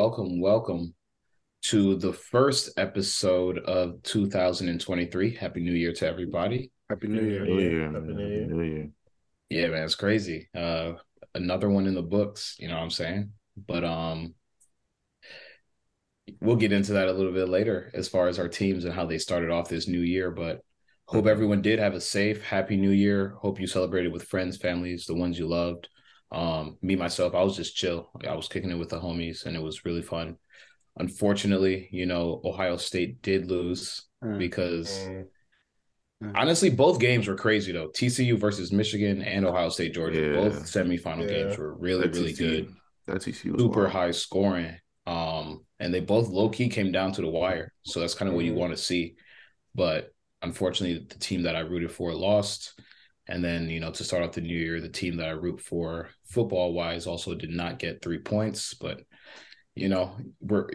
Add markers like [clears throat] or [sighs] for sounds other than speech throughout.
welcome, welcome to the first episode of 2023. Happy New Year to everybody. Happy New Year. New Year. Happy. New Year. New Year. Yeah, man, it's crazy. Uh another one in the books, you know what I'm saying? But um we'll get into that a little bit later as far as our teams and how they started off this new year, but hope everyone did have a safe, happy new year. Hope you celebrated with friends, families, the ones you loved. Um, me myself, I was just chill. I was kicking it with the homies and it was really fun. Unfortunately, you know, Ohio State did lose Mm. because Mm. Mm. honestly, both games were crazy though. TCU versus Michigan and Ohio State Georgia, Yeah. both semifinal Yeah. games were really, That really TCU good. That TCU was Super wild. high scoring. Um, and they both low key came down to the wire. So that's kind of what you Mhm. want to see. But unfortunately, the team that I rooted for lost. And then, you know, to start off the new year, the team that I root for football wise also did not get three points. But, you know, we're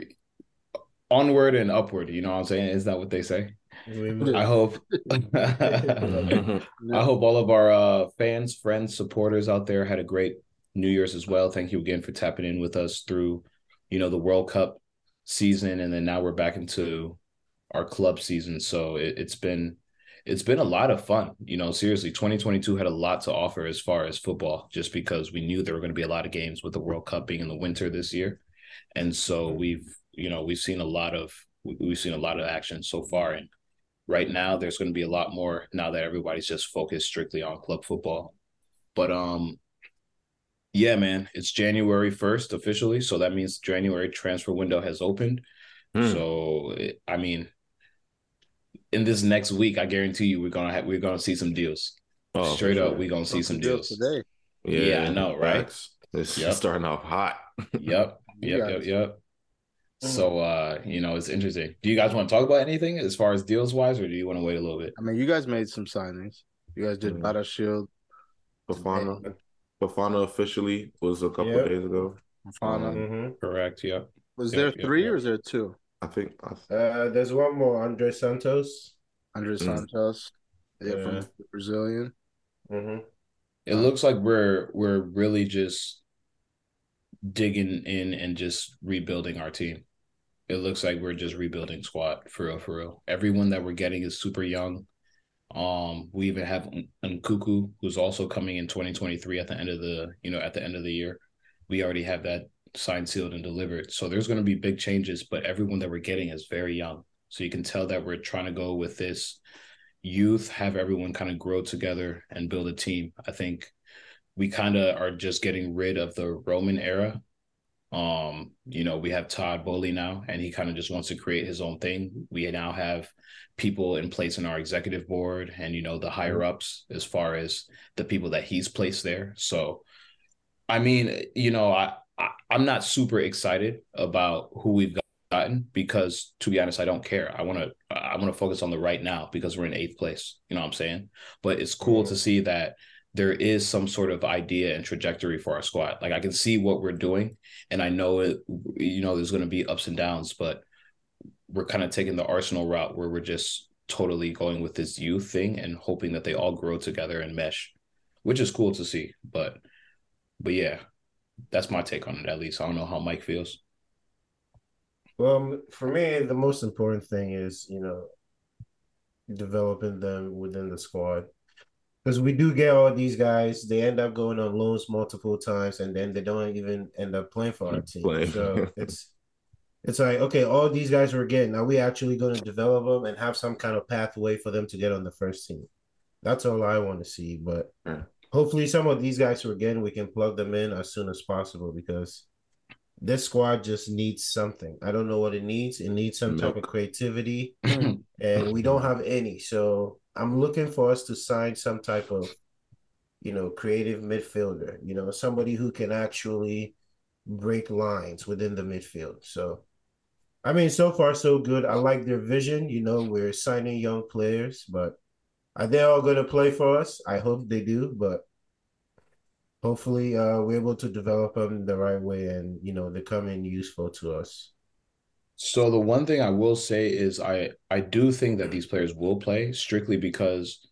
onward and upward. You know what I'm saying? Is that what they say? I hope. [laughs] I hope all of our uh, fans, friends, supporters out there had a great New Year's as well. Thank you again for tapping in with us through, you know, the World Cup season, and then now we're back into our club season. So it, it's been it's been a lot of fun. You know, seriously, 2022 had a lot to offer as far as football, just because we knew there were going to be a lot of games with the World Cup being in the winter this year, and so we've you know we've seen a lot of we- we've seen a lot of action so far, and right now there's going to be a lot more now that everybody's just focused strictly on club football. But um yeah man it's january 1st officially. So that means january transfer window has opened. Hmm. so i mean in this next week i guarantee you we're gonna have we're gonna see some deals Oh, for straight up we're gonna see some deals deals today. Yeah, I know, right? It's Yep. starting off hot. [laughs] yep You yep yep yep so uh you know it's interesting do you guys want to talk about anything as far as deals wise or do you want to wait a little bit I mean, you guys made some signings. You guys did Mm. Battle Shield, Fofana. Fofana officially was a couple Yep. days ago. Fana. Um, Mm-hmm. correct yep Was yeah, there yeah, three yeah. or is there two? I think I, Uh, there's one more, Andrey Santos. Andrey Mm. Santos, yeah, Yeah. from the Brazilian. Mm-hmm. It looks like we're we're really just digging in and just rebuilding our team. It looks like we're just rebuilding squad for real, for real. Everyone that we're getting is super young. Um, we even have Nkunku, who's also coming in 2023 at the end of the you know at the end of the year. We already have that signed, sealed, and delivered. So there's going to be big changes, but everyone that we're getting is very young. So you can tell that we're trying to go with this youth, have everyone kind of grow together and build a team. I think we kind of are just getting rid of the Roman era. Um, you know, we have Todd Boehly now, and he kind of just wants to create his own thing. We now have people in place in our executive board and you know the higher ups as far as the people that he's placed there. So I mean, you know, I, I I'm not super excited about who we've gotten because to be honest, I don't care. I want to I want to focus on the right now because we're in eighth place. You know what I'm saying? But it's cool mm-hmm. to see that there is some sort of idea and trajectory for our squad. Like I can see what we're doing, and I know it. You know, there's going to be ups and downs, but we're kind of taking the Arsenal route where we're just totally going with this youth thing and hoping that they all grow together and mesh, which is cool to see. But, but yeah, that's my take on it. At least I don't know how Mike feels. Well, um, for me, the most important thing is, you know, developing them within the squad. Because we do get all these guys, they end up going on loans multiple times, and then they don't even end up playing for our team. Playing. So [laughs] it's it's like, okay, all these guys we're getting, are we actually going to develop them and have some kind of pathway for them to get on the first team? That's all I want to see. But Yeah. Hopefully, some of these guys we're getting, we can plug them in as soon as possible because this squad just needs something. I don't know what it needs. It needs some type of creativity, [clears throat] and we don't have any. So I'm looking for us to sign some type of, you know, creative midfielder. You know, somebody who can actually break lines within the midfield. So, I mean, so far so good. I like their vision. You know, we're signing young players, but are they all going to play for us? I hope they do, but hopefully uh, we're able to develop them the right way and you know they're coming useful to us So the one thing I will say is I I do think that these players will play strictly because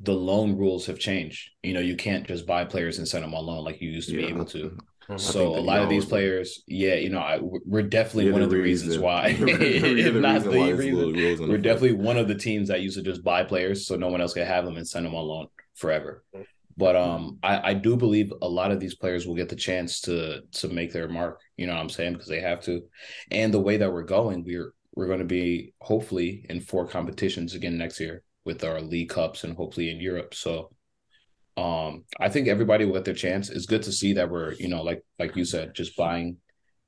the loan rules have changed. You know, you can't just buy players and send them on loan like you used to be able to. So a lot of these Diallo's- players, yeah, you know, I, we're definitely You're [laughs] [laughs] one of the reasons why. You're if not the why it's reason, Louis Rose we're field. definitely one of the teams that used to just buy players so no one else could have them and send them on loan forever. But um, I, I do believe a lot of these players will get the chance to to make their mark. You know what I'm saying? Because they have to. And the way that we're going, we're we're going to be hopefully in four competitions again next year with our league cups and hopefully in Europe. So um, I think everybody will get their chance. It's good to see that we're, you know, like like you said, just buying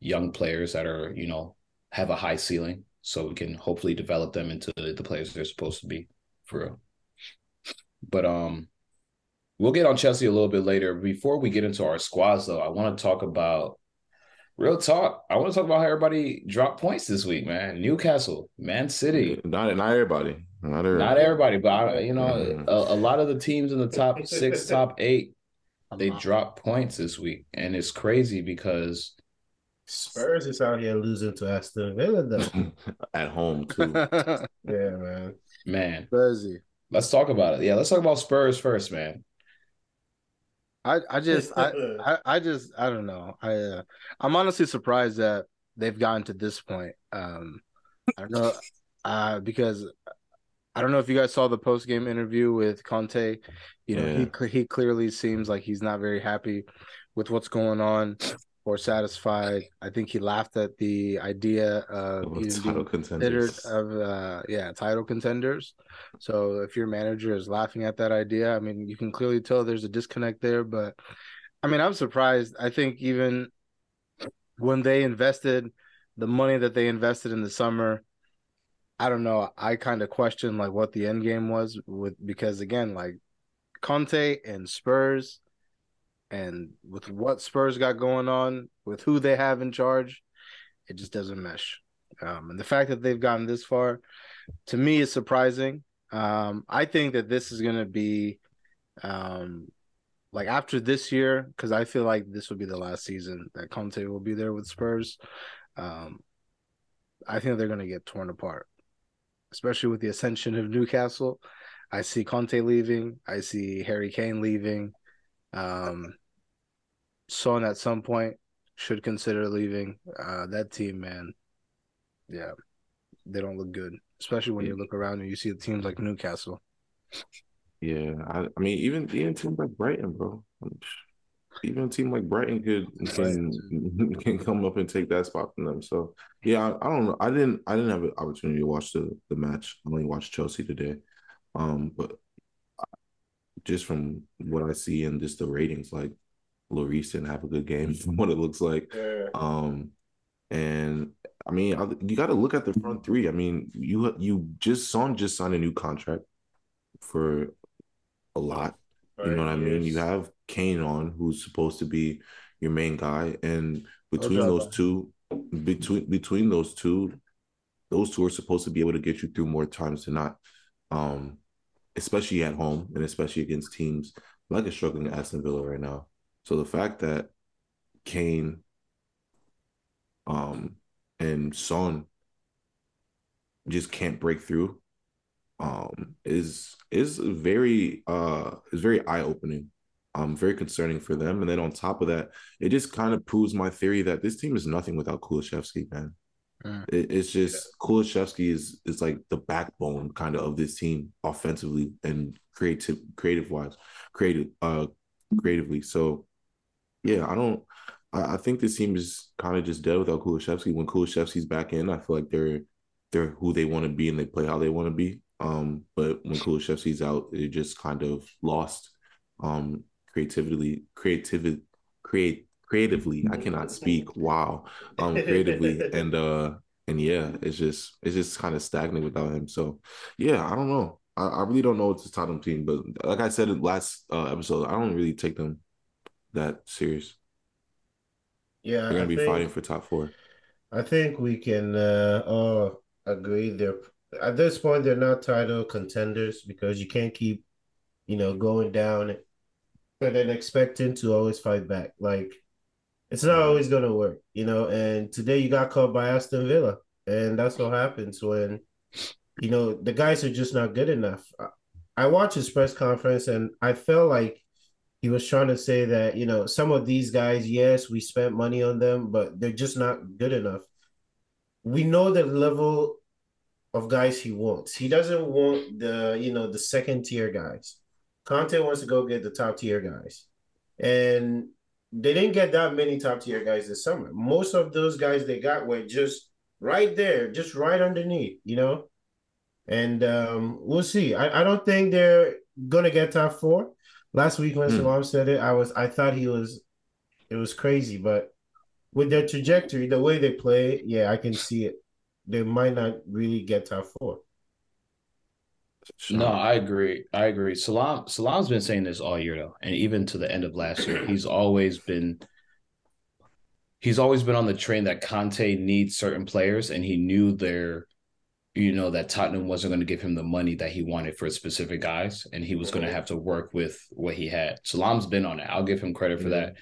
young players that are, you know, have a high ceiling, so we can hopefully develop them into the players they're supposed to be for real. But um, we'll get on Chelsea a little bit later. Before we get into our squads, though, I want to talk about real talk. I want to talk about how everybody dropped points this week, man. Newcastle, Man City. Not not everybody. Not everybody. Not everybody, but I, you know, Mhm. a, a lot of the teams in the top [laughs] six, top eight, they dropped points this week, and it's crazy because Spurs is out here losing to Aston Villa, though. [laughs] At home too. [laughs] yeah, man. man, Busy. let's talk about it. Yeah, let's talk about Spurs first, man. I, I just I, I I just I don't know. I uh, I'm honestly surprised that they've gotten to this point. Um I don't know uh because I don't know if you guys saw the post game interview with Conte. You know, Yeah. he he clearly seems like he's not very happy with what's going on or satisfied. I think he laughed at the idea of even title being considered of uh yeah title contenders so if your manager is laughing at that idea i mean you can clearly tell there's a disconnect there but i mean i'm surprised i think even when they invested the money that they invested in the summer i don't know i kind of question like what the end game was with because again like conte and spurs and with what spurs got going on with who they have in charge it just doesn't mesh um, and the fact that they've gotten this far, to me, is surprising. Um, I think that this is going to be, um, like after this year, because I feel like this will be the last season that Conte will be there with Spurs. Um, I think they're going to get torn apart, especially with the ascension of Newcastle. I see Conte leaving. I see Harry Kane leaving. Um, Son at some point should consider leaving. Uh, that team, man, yeah, they don't look good, especially when you look around and you see the teams like Newcastle. Yeah, I, I mean, even even teams like Brighton, bro. Even a team like Brighton could can [laughs] can come up and take that spot from them. So yeah, I, I don't know. I didn't I didn't have an opportunity to watch the the match. I only watched Chelsea today. Um, but just from what I see and just the ratings, like Lloris didn't have a good game [laughs] from what it looks like. Um, and I mean, I, you got to look at the front three. I mean, you you just Son just signed a new contract for a lot. You know what I mean? You have Kane on, who's supposed to be your main guy, and between Ojala. those two, between between those two, those two are supposed to be able to get you through more times than not. Um, especially at home and especially against teams like a struggling Aston Villa right now. So the fact that Kane, um, and Son just can't break through um is is very uh is very eye-opening um very concerning for them. And then on top of that it just kind of proves my theory that this team is nothing without Kulusevski man. Mm. it, it's just Kulusevski is is like the backbone kind of of this team offensively and creative creative wise creative uh creatively. So yeah I don't I, I think this team is kind of just dead without Kulusevski when Kulusevski's back in I feel like they're they're who they want to be and they play how they want to be. Um, but when Kulusevski's out, it just kind of lost. Um creativity, creativity, create creatively. I cannot speak. Wow. Um creatively [laughs] and uh and yeah, it's just it's just kind of stagnant without him. So yeah, I don't know. I, I really don't know what's the Tottenham team, but like I said in last uh, episode, I don't really take them that serious. Yeah, They're gonna I be think- fighting for top four. I think we can uh, all agree they're at this point they're not title contenders because you can't keep, you know, going down and then expecting to always fight back. Like it's not mm-hmm. always gonna work, you know. And today you got caught by Aston Villa, and that's what happens when, you know, the guys are just not good enough. I- I watched his press conference and I felt like he was trying to say that you know some of these guys, yes, we spent money on them, but they're just not good enough. We know the level of guys he wants. He doesn't want the you know the second tier guys. Conte wants to go get the top tier guys, and they didn't get that many top tier guys this summer. Most of those guys they got were just right there, just right underneath, you know. And um, we'll see. I, I don't think they're gonna get top four. Last week when mm. Salam said it, I was I thought he was it was crazy, but with their trajectory, the way they play, yeah, I can see it. They might not really get top four. No, I agree. I agree. Salam Salam's been saying this all year though, and even to the end of last year, he's always been he's always been on the train that Conte needs certain players, and he knew their you know that Tottenham wasn't going to give him the money that he wanted for specific guys, and he was going to mm-hmm. have to work with what he had. Salam's been on it. I'll give him credit for mm-hmm. that.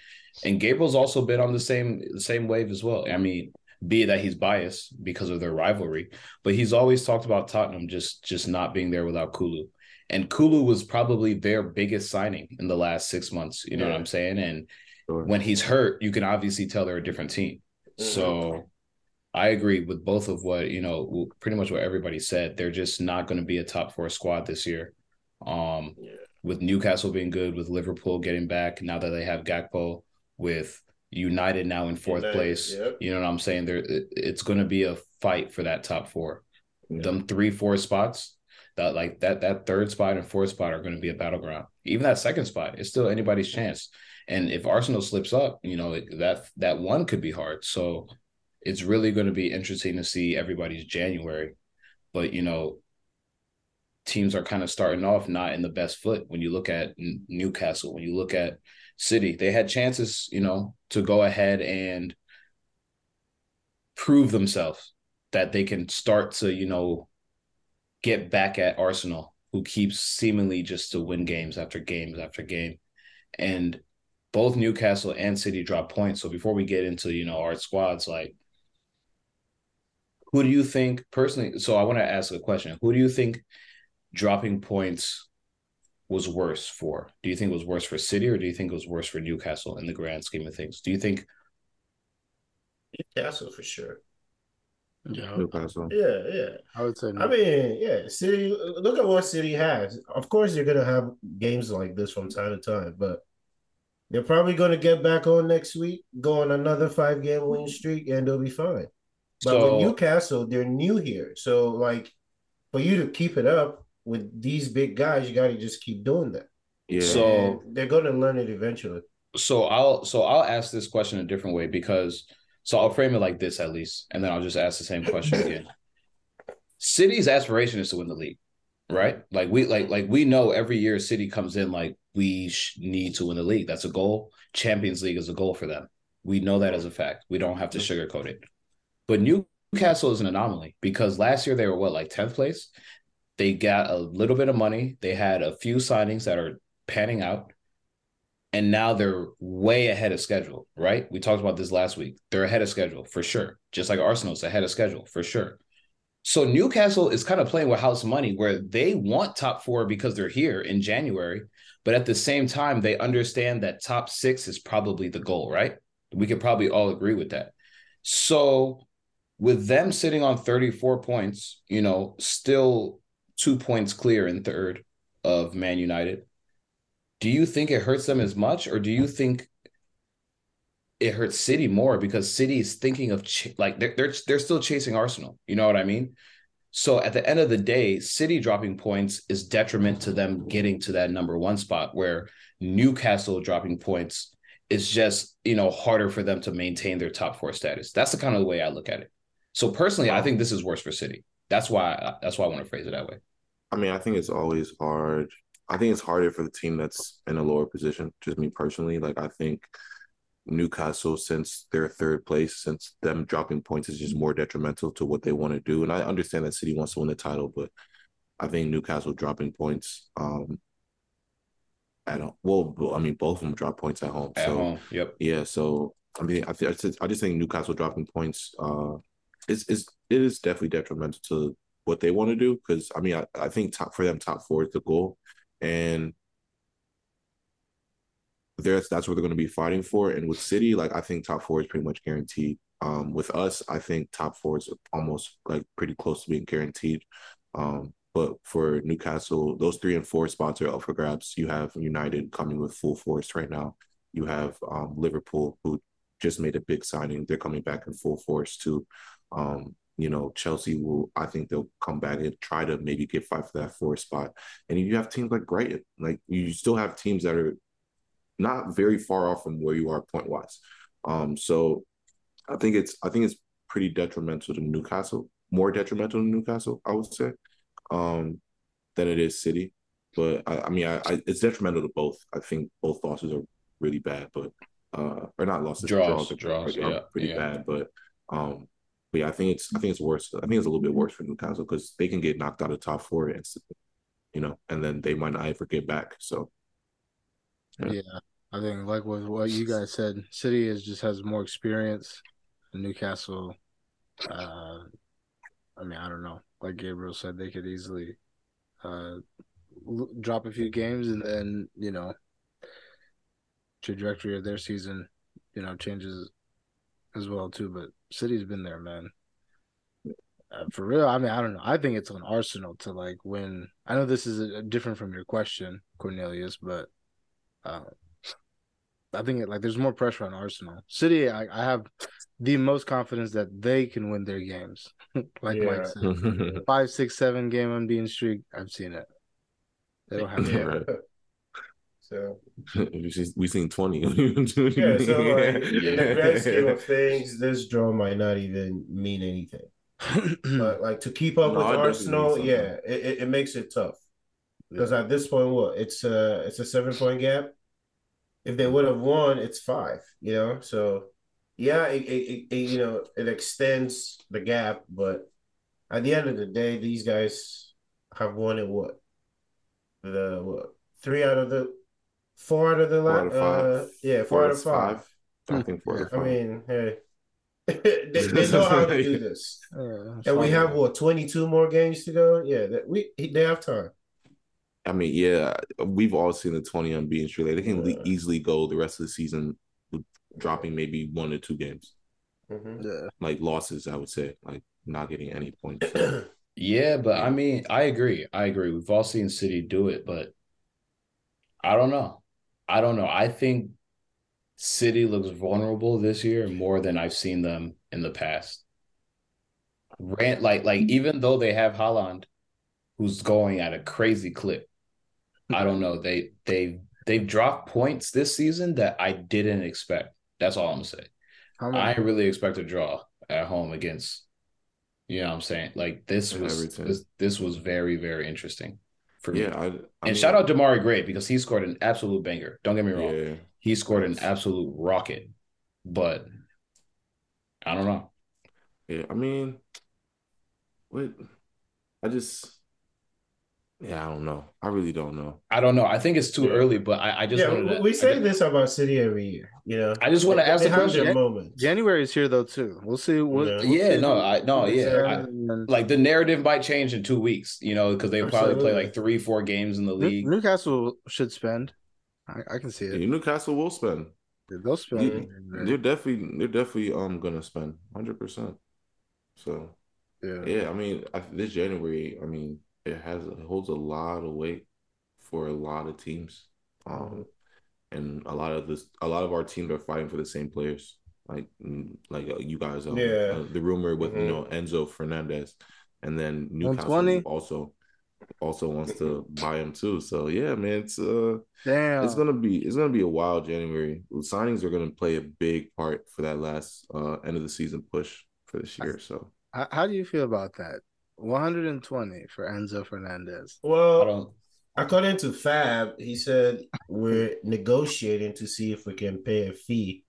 And Gabriel's also been on the same the same wave as well. I mean, be that he's biased because of their rivalry, but he's always talked about Tottenham just just not being there without Kulu. And Kulu was probably their biggest signing in the last six months. You know yeah. what I'm saying? And sure. when he's hurt, you can obviously tell they're a different team. Mm-hmm. So I agree with both of what you know, pretty much what everybody said. They're just not going to be a top four squad this year. Um, yeah. with Newcastle being good, with Liverpool getting back now that they have Gakpo, with United now in fourth United, place. Yep. You know what I'm saying? There, it's going to be a fight for that top four. Yeah. Them three, four spots, that like that that third spot and fourth spot are going to be a battleground. Even that second spot is still anybody's chance. And if Arsenal slips up, you know that that one could be hard. So it's really going to be interesting to see everybody's January. But you know, teams are kind of starting off not in the best foot. When you look at Newcastle, when you look at City, they had chances, you know, to go ahead and prove themselves that they can start to, you know, get back at Arsenal, who keeps seemingly just to win games after games after game. And both Newcastle and City drop points. So before we get into, you know, our squads, like who do you think personally? So I want to ask a question. Who do you think dropping points was worse for? Do you think it was worse for City or do you think it was worse for Newcastle in the grand scheme of things? Do you think Newcastle for sure? Yeah, Newcastle. Yeah, yeah. I would say. No. I mean, yeah. City. Look at what City has. Of course, you're gonna have games like this from time to time, but they're probably gonna get back on next week, go on another five game win streak, and they'll be fine. But so, with Newcastle, they're new here. So like for you to keep it up with these big guys, you gotta just keep doing that. Yeah. So and they're gonna learn it eventually. So I'll so I'll ask this question a different way because so I'll frame it like this at least, and then I'll just ask the same question again. City's aspiration is to win the league, right? Like we like like we know every year City comes in like we sh- need to win the league. That's a goal. Champions League is a goal for them. We know that as a fact. We don't have to sugarcoat it. But Newcastle is an anomaly because last year they were what, like 10th place? They got a little bit of money. They had a few signings that are panning out. And now they're way ahead of schedule, right? We talked about this last week. They're ahead of schedule for sure. Just like Arsenal's ahead of schedule for sure. So Newcastle is kind of playing with house money where they want top four because they're here in January. But at the same time, they understand that top six is probably the goal, right? We could probably all agree with that. So with them sitting on 34 points, you know, still two points clear in third of Man United, do you think it hurts them as much or do you think it hurts City more because City is thinking of ch- like they're, they're they're still chasing Arsenal. You know what I mean? So at the end of the day, City dropping points is detriment to them getting to that number one spot where Newcastle dropping points is just, you know, harder for them to maintain their top four status. That's the kind of way I look at it. So personally, I think this is worse for City. That's why that's why I want to phrase it that way. I mean, I think it's always hard. I think it's harder for the team that's in a lower position. Just me personally, like I think Newcastle, since their third place, since them dropping points is just more detrimental to what they want to do. And I understand that City wants to win the title, but I think Newcastle dropping points. Um, I don't. Well, I mean, both of them drop points at home. At so, home, yep. Yeah, so I mean, I, I I just think Newcastle dropping points. Uh, is is it is definitely detrimental to what they want to do because I mean I, I think top for them top four is the goal, and there's that's what they're going to be fighting for. And with City, like I think top four is pretty much guaranteed. Um, with us, I think top four is almost like pretty close to being guaranteed. Um, but for Newcastle, those three and four spots are up for grabs. You have United coming with full force right now. You have um, Liverpool, who just made a big signing. They're coming back in full force too. Um, you know, Chelsea will, I think they'll come back and try to maybe get five for that fourth spot. And you have teams like Brighton, like you still have teams that are not very far off from where you are point wise. Um, so I think it's I think it's pretty detrimental to Newcastle, more detrimental to Newcastle, I would say, um, than it is City. But I, I mean, I, I, it's detrimental to both. I think both losses are really bad, but uh, or not losses, draws, draws, draws, are, are yeah, pretty yeah. bad. But um, but yeah, I think it's I think it's worse. I think it's a little bit worse for Newcastle because they can get knocked out of top four instantly, you know, and then they might not ever get back. So Yeah. Yeah. I think like with what you guys said, City is just has more experience. Newcastle, uh, I mean, I don't know. Like Gabriel said, they could easily uh, l- drop a few games, and then you know, trajectory of their season, you know, changes as well too. But City's been there, man. Uh, for real, I mean, I don't know. I think it's on Arsenal to like win. I know this is uh different from your question, Cornelius, but uh, I think it, like there's more pressure on Arsenal. City, I, I have the most confidence that they can win their games. [laughs] like Yeah. Mike said, [laughs] five, six, seven game unbeaten streak. I've seen it. They don't have Yeah. So [laughs] we see- we seen twenty. [laughs] yeah, so like [laughs] in the grand scheme of things, this draw might not even mean anything. [clears throat] But like to keep up No, with Arsenal, yeah, it, it, it makes it tough. Because at this point, what it's a it's a seven point gap. If they would have won, it's five. You know, so yeah, it, it, it, it you know it extends the gap, but at the end of the day, these guys have won it. What the what three out of the four out of the Four out of five. uh, yeah four, out of is five. I think four out of I mean, hey, [laughs] they, they know how to do [laughs] this. [laughs] Yeah, And we have what twenty two more games to go. Yeah, that we they have time. I mean, yeah, we've all seen the 20 on being Like, they can Yeah. easily go the rest of the season dropping maybe one or two games, Mhm. Yeah. like losses, I would say, like not getting any points. [clears throat] Yeah, but I mean, I agree. I agree. We've all seen City do it, but I don't know. I don't know. I think City looks vulnerable this year more than I've seen them in the past. Rant like like even though they have Haaland, who's going at a crazy clip, I don't know. They they they've dropped points this season that I didn't expect. That's all I'm saying. I really expect a draw at home against. You know what I'm saying? Like this was this, this was very very interesting for me. yeah, I, I and mean, shout out Demarai Gray because he scored an absolute banger. Don't get me wrong. Yeah, He scored an absolute rocket. But I don't know. yeah. I mean, what? I just, yeah, I don't know. I really don't know. I don't know. I think it's too Yeah. early, but I, I just yeah, wanted to, we say I, this about City every year. You know, I just want to ask the have their question. moments. January is here though too. We'll see. We'll, Yeah. we'll Yeah, see. no, I no, yeah. I, like the narrative might change in two weeks, you know, because they'll probably play like three, four games in the New- league. Newcastle should spend. I, I can see it. Yeah, Newcastle will spend. They'll spend. They're definitely, they're definitely um gonna spend hundred percent. So yeah. yeah, I mean, I, this January, I mean, it has it holds a lot of weight for a lot of teams. Um, and a lot of this, a lot of our teams are fighting for the same players. Like, like uh, you guys, um, Yeah. uh, the rumor with you Mhm. know Enzo Fernandez, and then Newcastle also also wants to buy him too. So yeah, man, it's uh, Damn. it's gonna be it's gonna be a wild January. Signings are gonna play a big part for that last uh end of the season push for this year. So How, how do you feel about that? 120 for Enzo Fernandez. Well, according to Fab, he said we're negotiating to see if we can pay a fee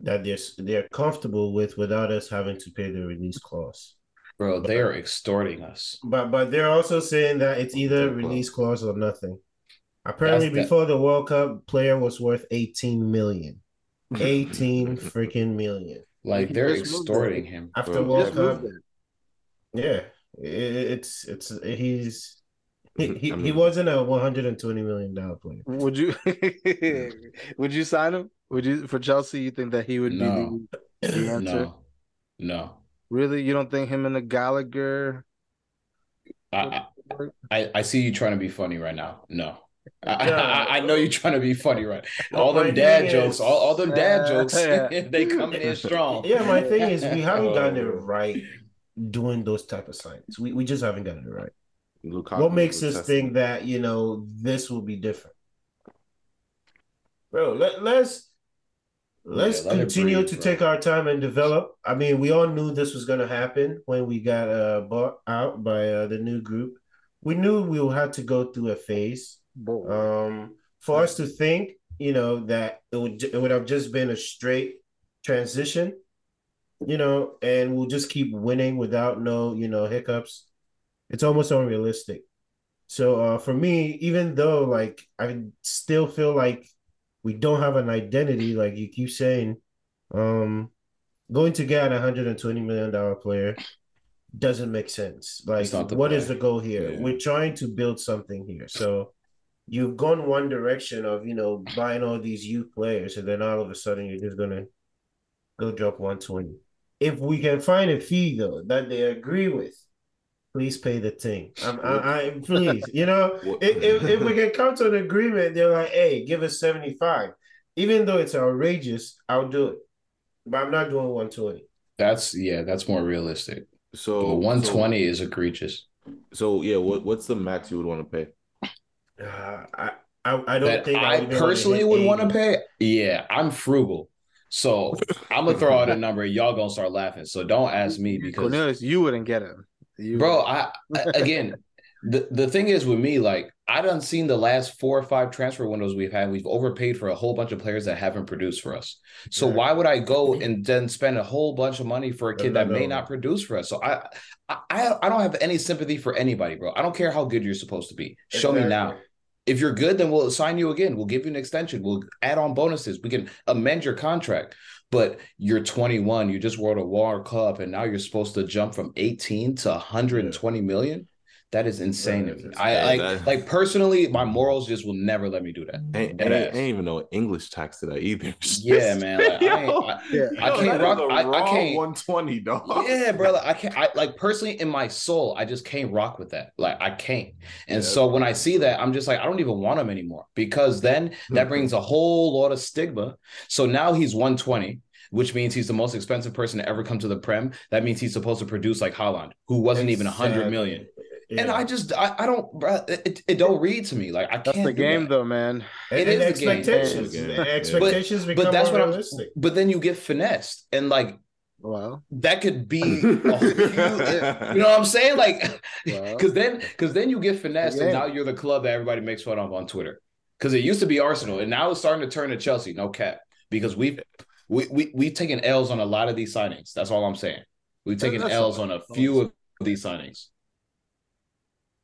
that they're they're comfortable with without us having to pay the release clause. bro, they are extorting us. But but they're also saying that it's either release clause or nothing. Apparently, That's the- before the World Cup, player was worth 18 million. [laughs] 18 freaking million. Like they're extorting him. After Bro, World Cup, it. Yeah, it, it's it's he's He, he, I he wasn't a one hundred and twenty million dollar player. Would you [laughs] would you sign him? Would you for Chelsea? You think that he would No. be the, the answer? No, no. Really? You don't think him and the Gallagher? I, I I I see you trying to be funny right now. No. I, Yeah. I, I know you're trying to be funny right. Well, All them dad thing jokes, is- all, all them dad Uh, jokes, [laughs] [laughs] yeah. they coming in strong. Yeah, my thing is we haven't gotten it Oh. right doing those type of signings. We we just haven't gotten it right. Lukaku what makes us think that you know this will be different, bro? Let let's let's Yeah, let continue breathe, to bro. take our time and develop. I mean, we all knew this was going to happen when we got uh bought out by uh, the new group. We knew we would have to go through a phase. Um, for us to think, you know, that it would it would have just been a straight transition, you know, and we'll just keep winning without no, you know, hiccups. It's almost unrealistic. So uh, for me, even though like I still feel like we don't have an identity, like you keep saying, um, going to get a hundred and twenty million dollar player doesn't make sense. Like, It's not the what is the goal here? Yeah. We're trying to build something here. So you've gone one direction of you know buying all these youth players, and then all of a sudden you're just gonna go drop one twenty. If we can find a fee though that they agree with, please pay the thing. I'm, I, I please, you know, [laughs] if, if, if we can come to an agreement, they're like, hey, give us 75. Even though it's outrageous, I'll do it. But I'm not doing 120. That's yeah, that's more realistic. So But 120 is egregious. So, so yeah, what what's the max you would want to pay? Uh, I, I I don't That think I even wanna personally would want to pay. Yeah, I'm frugal. So I'm gonna [laughs] throw out a number. Y'all gonna start laughing. So don't ask me because Cornelius, you wouldn't get him. You bro I, I again the, the thing is with me like i done seen the last four or five transfer windows we've had we've overpaid for a whole bunch of players that haven't produced for us so Yeah. why would i go and then spend a whole bunch of money for a kid that may not produce for us so i i i don't have any sympathy for anybody bro i don't care how good you're supposed to be show me now Exactly. If you're good, then we'll sign you again. We'll give you an extension. We'll add on bonuses. We can amend your contract. But you're 21, you just won a World Cup, and now you're supposed to jump from 18 to 120 million. That is insane to Right, me. I like that- like personally, my morals just will never let me do that. I, ain't- Dead I, ain't- I ain't even know English tax to that either. [laughs] Yeah, man. Like, Yo, I- yeah. I yo, can't rock- a I- I raw can't- 120, dog. yeah, brother. I can't. I [laughs] like personally in my soul, I just can't rock with that. Like I can't. And Yeah. so when I see that, I'm just like, I don't even want him anymore because then that [laughs] brings a whole lot of stigma. So now he's 120, which means he's the most expensive person to ever come to the Prem. That means he's supposed to produce like Haaland, who wasn't even 100 Exactly. million. Yeah. And I just, I, I don't, it, it don't read to me. Like I That's can't. the game, that. though, man. And, It and is expectations. It is the game. the expectations become But that's what I'm. unrealistic. But then you get finessed, and like Well, that could be. [laughs] a huge, you know what I'm saying? Like, Well. because then, because then you get finessed, and now you're the club that everybody makes fun of on Twitter. Because it used to be Arsenal, and now it's starting to turn to Chelsea. No cap, because we've we we we've taken L's on a lot of these signings. That's all I'm saying. We've taken L's on a few of these signings.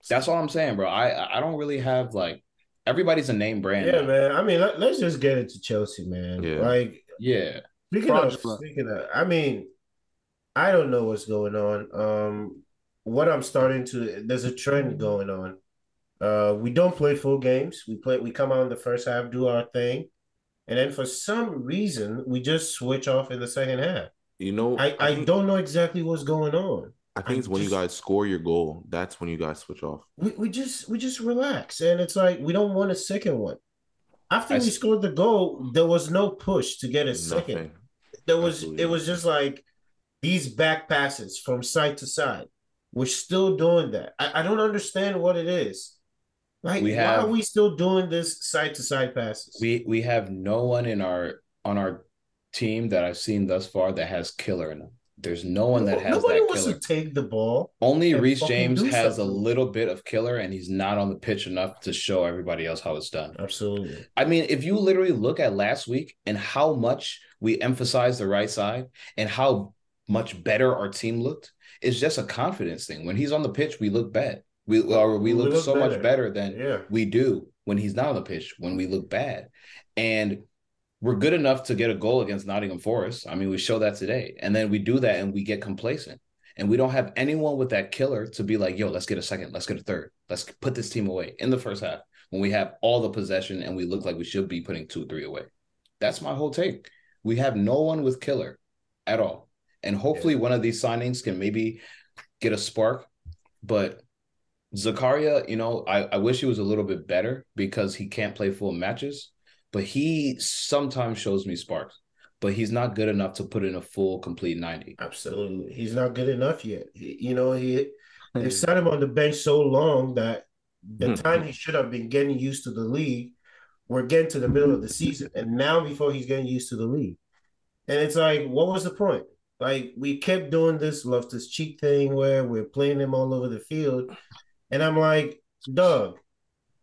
That's all I'm saying, bro. I I don't really have like everybody's a name brand. Yeah, now. man. I mean, let, us just get into Chelsea, man. Yeah. Like, Yeah, speaking of, Fraudulent. speaking of, I mean, I don't know what's going on. Um, what I'm starting to, there's a trend going on. Uh, we don't play full games. We play, we come out in the first half, do our thing, and then for some reason we just switch off in the second half. You know, I, I think, don't know exactly what's going on. I think I it's when you guys score your goal. That's when you guys switch off. we, we just we just relax and it's like we don't want a second one. After I we s- scored the goal there was no push to get a second. There was Absolutely it was just like these back passes from side to side. We're still doing that. I, I don't understand what it is. Like We why are we still doing this side to side passes? We we have no one in our on our team that I've seen thus far that has killer in them. There's no one that has nobody that wants killer. to take the ball Only Reece James has a little bit of killer, and he's not on the pitch enough to show everybody else how it's done. absolutely I mean, if you literally look at last week and how much we emphasized the right side and how much better our team looked, it's just a confidence thing. When he's on the pitch, we look bad. We or we, We look, look so better. much better than yeah we do when he's not on the pitch, when we look bad. And we're good enough to get a goal against Nottingham Forest. I mean, we show that today. And then we do that and we get complacent. And we don't have anyone with that killer to be like, yo, let's get a second, let's get a third, let's put this team away in the first half when we have all the possession and we look like we should be putting two, three away. That's my whole take. We have no one with killer at all. And hopefully yeah. one of these signings can maybe get a spark. But Zakaria, you know, I, I wish he was a little bit better because he can't play full matches, but he sometimes shows me sparks. But he's not good enough to put in a full complete 90. Absolutely. He's not good enough yet. You know, he they sat him on the bench so long that the hmm. time he should have been getting used to the league, we're getting to the middle of the season. And now before he's getting used to the league. And it's like, what was the point? Like we kept doing this Loftus Cheek thing where we're playing him all over the field. And I'm like, Doug,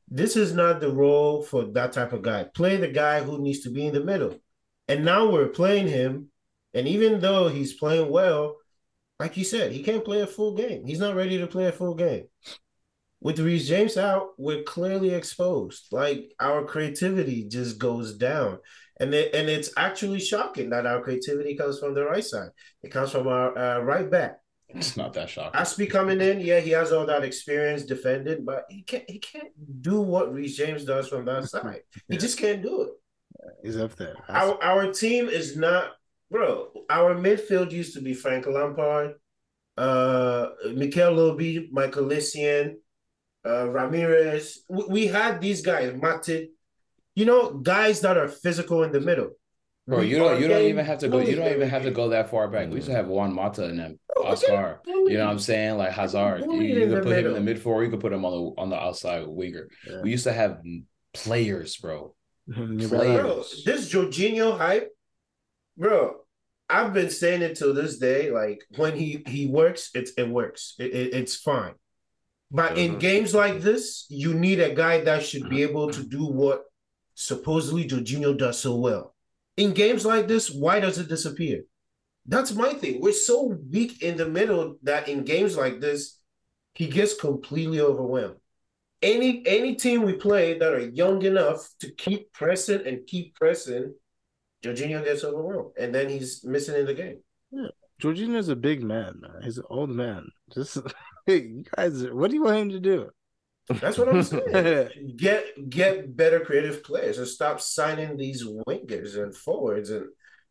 this is not the role for that type of guy. Play the guy who needs to be in the middle. And now we're playing him. And even though he's playing well, like you said, he can't play a full game. He's not ready to play a full game. With Reece James out, we're clearly exposed. Like our creativity just goes down. And it, and it's actually shocking that our creativity comes from the right side. It comes from our uh, right back. It's not that shocking. Azpi coming in, yeah, he has all that experience defending, but he can't he can't do what Reece James does from that [laughs] side. He just can't do it. He's up there. Our our team is not, bro. Our midfield used to be Frank Lampard, uh, Mikel Lobby, Michael Essien, uh, Ramires. We, we had these guys, Matić, you know, guys that are physical in the middle. Bro, you don't you don't even have to go you don't even have to go that far back. We used to have Juan Mata and them, Oscar. You know what I'm saying? Like Hazard. You, you could put him in the mid four, you could put him on the on the outside winger. Yeah. We used to have players, bro. [laughs] players. Bro, this Jorginho hype, bro. I've been saying it till this day. Like when he he works, it's it works. It, it, it's fine. But in mm-hmm. games like this, you need a guy that should be mm-hmm. able to do what supposedly Jorginho does so well. In games like this, why does it disappear? That's my thing. We're so weak in the middle that in games like this, he gets completely overwhelmed. Any any team we play that are young enough to keep pressing and keep pressing, Jorginho gets overwhelmed, and then he's missing in the game. Yeah. Jorginho's a big man, man. He's an old man. Just [laughs] hey, you guys, what do you want him to do? That's what I'm saying. [laughs] get get better creative players and stop signing these wingers and forwards and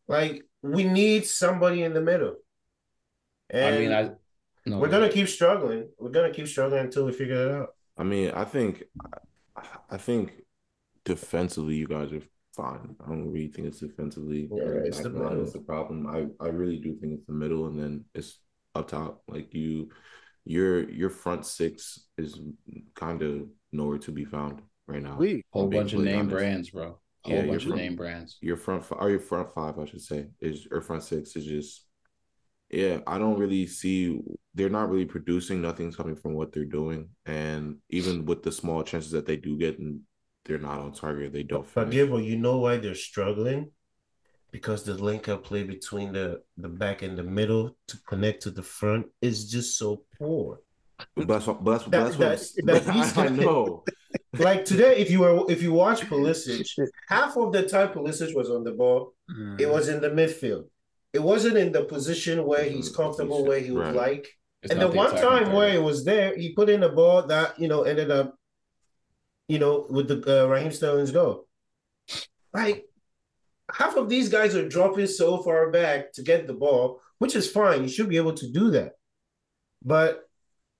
like we need somebody in the middle. And I mean, I no, we're gonna keep struggling. We're gonna keep struggling until we figure it out. I mean, I think, I think defensively, you guys are fine. I don't really think it's defensively. Yeah, it's the middle. It's the problem. I I really do think it's the middle, and then it's up top. Like you your your front six is kind of nowhere to be found right now. We whole bunch of name honest. brands, bro. Whole yeah, bunch of front, name brands. Your front or your front five, I should say, is your front six is just yeah. I don't really see they're not really producing. Nothing's coming from what they're doing, and even with the small chances that they do get, and they're not on target. They don't. But Gable, you know why they're struggling? Because the link up play between the the back and the middle to connect to the front is just so poor. But that's what, but that's, that, that's what that, [laughs] I, I know. [laughs] like today, if you were if you watch Pulisic, half of the time Pulisic was on the ball, mm. it was in the midfield. It wasn't in the position where he's mm, comfortable, where he would right. like. It's and the one time where it was there, he put in a ball that you know ended up, you know, with the uh, Raheem Sterling's goal. Like half of these guys are dropping so far back to get the ball, which is fine. You should be able to do that. But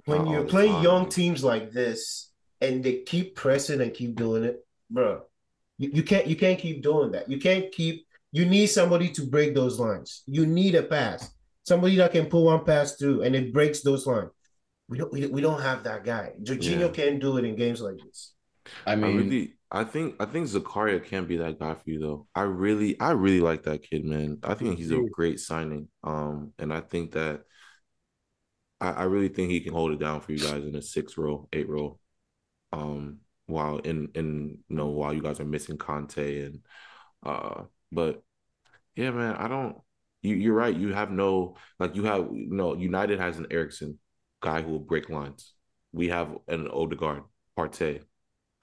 when you're playing time. young teams like this and they keep pressing and keep doing it, bro, you, you can't you can't keep doing that. You can't keep you need somebody to break those lines. You need a pass. Somebody that can pull one pass through and it breaks those lines. We don't we, we don't have that guy. Jorginho yeah. can't do it in games like this. I mean, I really, I think I think Zakaria can be that guy for you though. I really I really like that kid, man. I think he's a great signing. Um, and I think that I, I really think he can hold it down for you guys in a six row, eight row. Um, while in in you know while you guys are missing Kanté and uh, but yeah, man, I don't. You you're right. You have no like you have you know United has an Eriksen guy who will break lines. We have an Odegaard, Partey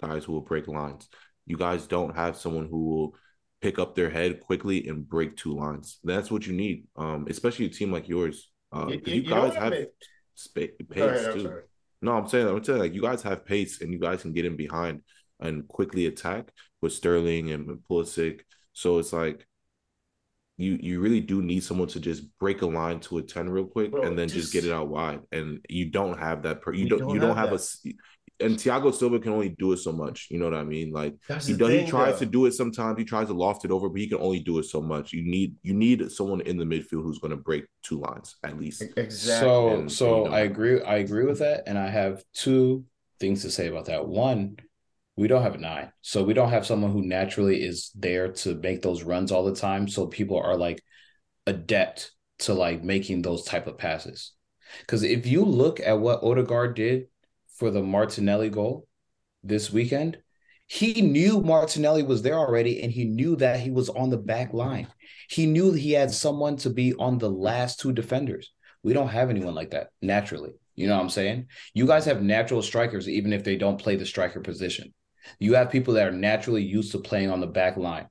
guys who will break lines. You guys don't have someone who will pick up their head quickly and break two lines. That's what you need, um, especially a team like yours. Uh, you- you, you guys have man? spa- Go pace ahead, I'm too. No, I'm saying I'm saying like you guys have pace and you guys can get in behind and quickly attack with Sterling and Pulisic. So it's like you you really do need someone to just break a line to a 10 real quick Bro, and then just, get it out wide. And you don't have that per you don't, don't you don't have have, a and Thiago Silva can only do it so much. You know what I mean? Like That's he the does he tries though. to do it sometimes, he tries to loft it over, but he can only do it so much. You need you need someone in the midfield who's gonna break two lines at least. Exactly. So And- so you know- I agree I agree with that and I have two things to say about that. One, we don't have a nine. So we don't have someone who naturally is there to make those runs all the time so people are like adept to like making those type of passes. Cuz if you look at what Odegaard did for the Martinelli goal this weekend, he knew Martinelli was there already and he knew that he was on the back line. He knew he had someone to be on the last two defenders. We don't have anyone like that naturally. You know what I'm saying? You guys have natural strikers, even if they don't play the striker position. You have people that are naturally used to playing on the back line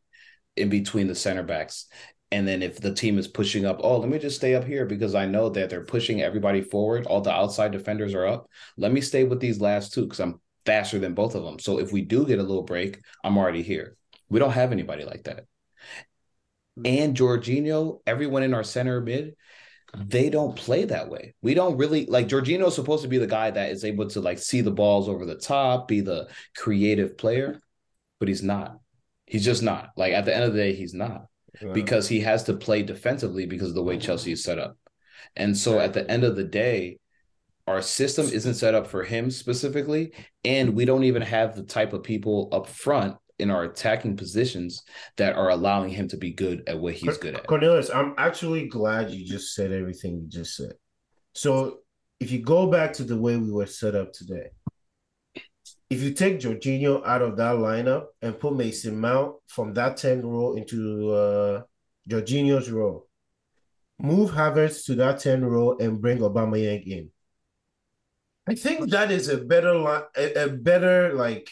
in between the center backs. And then if the team is pushing up, oh, let me just stay up here because I know that they're pushing everybody forward. All the outside defenders are up. Let me stay with these last two because I'm faster than both of them. So if we do get a little break, I'm already here. We don't have anybody like that. Mm-hmm. And Jorginho, everyone in our center mid, they don't play that way. We don't really like Jorginho is supposed to be the guy that is able to like see the balls over the top, be the creative player, but he's not. He's just not. Like at the end of the day, he's not because he has to play defensively because of the way Chelsea is set up. And so at the end of the day, our system isn't set up for him specifically, and we don't even have the type of people up front in our attacking positions that are allowing him to be good at what he's good at. Cornelius, I'm actually glad you just said everything you just said. So if you go back to the way we were set up today, if you take Jorginho out of that lineup and put Mason Mount from that 10 role into uh Jorginho's role, move Havertz to that 10 role and bring Aubameyang in. I think that is a better line, a, a better like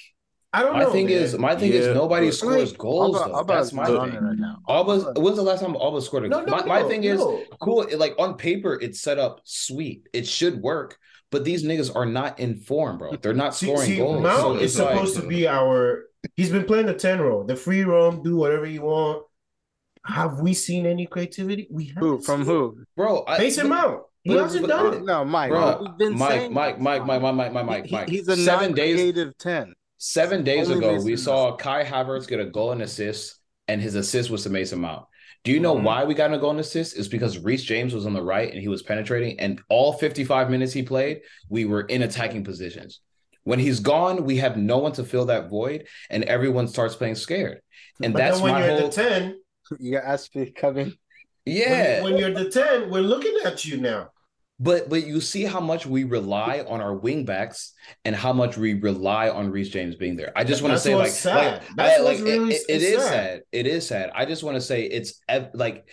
I don't My know. thing man. is, my thing Yeah, is nobody but- scores goals. Auba, though. Auba That's is my on thing. it right now. Auba's, when's the last time Auba scored a goal? no, no, my, my no, thing is no. cool. Like on paper, it's set up sweet. It should work, but these niggas are not in form, bro. They're not See, scoring see, goals. Mount So is it's like- supposed to be our. He's been playing the ten role, the free roam, do whatever you want. Have we seen any creativity? We haven't Who from who? bro. I, it. Mason Mount. He but- hasn't but- done it. No, Mike. Bro, We've been Mike, saying Mike. Mike, Mike, Mike, Mike, Mike, Mike, He- He's a seven days. non-creative ten. Seven days Only ago, Mason we saw Kai Havertz get a goal and assist, and his assist was to Mason Mount. Do you know Mhm. why we got a goal and assist? Is because Reece James was on the right and he was penetrating, and all 55 minutes he played, we were in attacking positions. When he's gone, we have no one to fill that void, and everyone starts playing scared. And but that's then when my you're whole the ten, [laughs] You got Azpi coming. yeah. when, when you're the ten, we're looking at you now. But but you see how much we rely on our wing backs and how much we rely on Reece James being there. I just want to say like, what's sad. like, That's I- what's like, really it, it sad. is sad. It is sad. I just want to say it's ev- like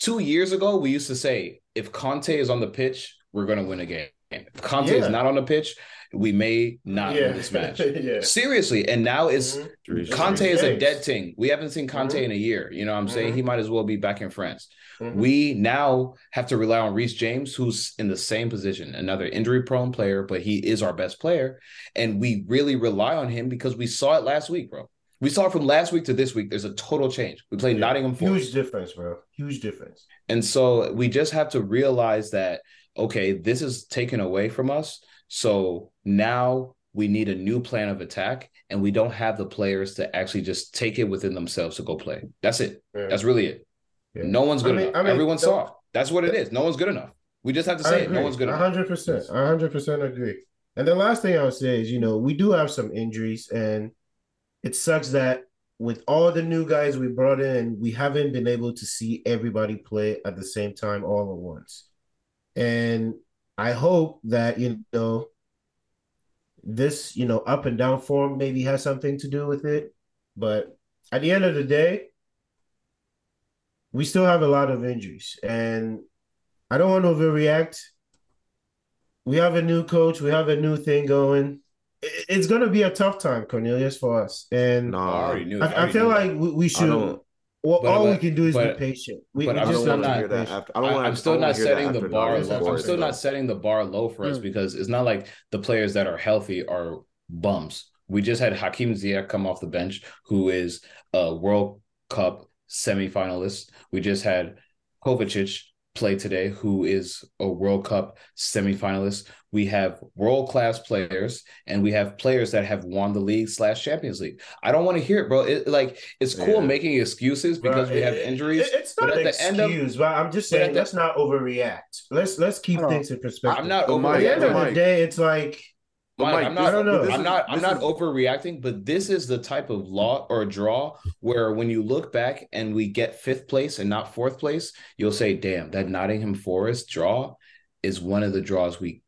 two years ago we used to say if Kanté is on the pitch, we're gonna win a game. If Kanté is not on the pitch, we may not yeah. win this match. [laughs] yeah. Seriously, and now it's Mhm. Kanté is a dead thing. We haven't seen Kanté Mhm. in a year. You know what I'm saying? Mhm. He might as well be back in France. Mhm. We now have to rely on Reece James, who's in the same position, another injury prone player, but he is our best player. And we really rely on him because we saw it last week, bro. We saw it from last week to this week. There's a total change. We played Yeah. Nottingham Huge difference, bro. Huge difference. And so we just have to realize that, okay, this is taken away from us. So now we need a new plan of attack, and we don't have the players to actually just take it within themselves to go play. That's it. Yeah. That's really it. Yeah. No one's I good mean- enough. I mean, Everyone's the- soft. That's what it is. No one's good enough. We just have to say it. No one's good enough. hundred percent. hundred percent agree. And the last thing I would say is, you know, we do have some injuries, and it sucks that with all the new guys we brought in, we haven't been able to see everybody play at the same time all at once. And I hope that you know this, you know, up and down form maybe has something to do with it. But at the end of the day, we still have a lot of injuries, and I don't want to overreact. We have a new coach. We have a new thing going. It's going to be a tough time, Cornelius, for us. And No, I already knew. I, I already feel knew like that. we, we should. Well, But- all we can do is but- be patient. We, but we I'm just don't still want to not- hear that after. I don't I, want. am still not setting the bar Nottingham low. I'm still not setting the bar low for us Mm. because it's not like the players that are healthy are bums. We just had Hakim Ziyech come off the bench, who is a World Cup semifinalist. We just had Kovacic play today, who is a World Cup semifinalist. We have world class players, and we have players that have won the league slash Champions League. I don't want to hear it, bro. It, like it's cool Yeah. making excuses because Bro, we have it- injuries. it- it's but not at an the end of- excuse, but I'm just saying let's not overreact. Let's let's keep things in perspective. I'm not But Mike, At the end of the day, it's like But Mike, Mike, I'm not. I don't know. I'm is- not. I'm not is- overreacting, but this is the type of law or draw where when you look back and we get fifth place and not fourth place, you'll say, "Damn, that Nottingham Forest draw is one of the draws we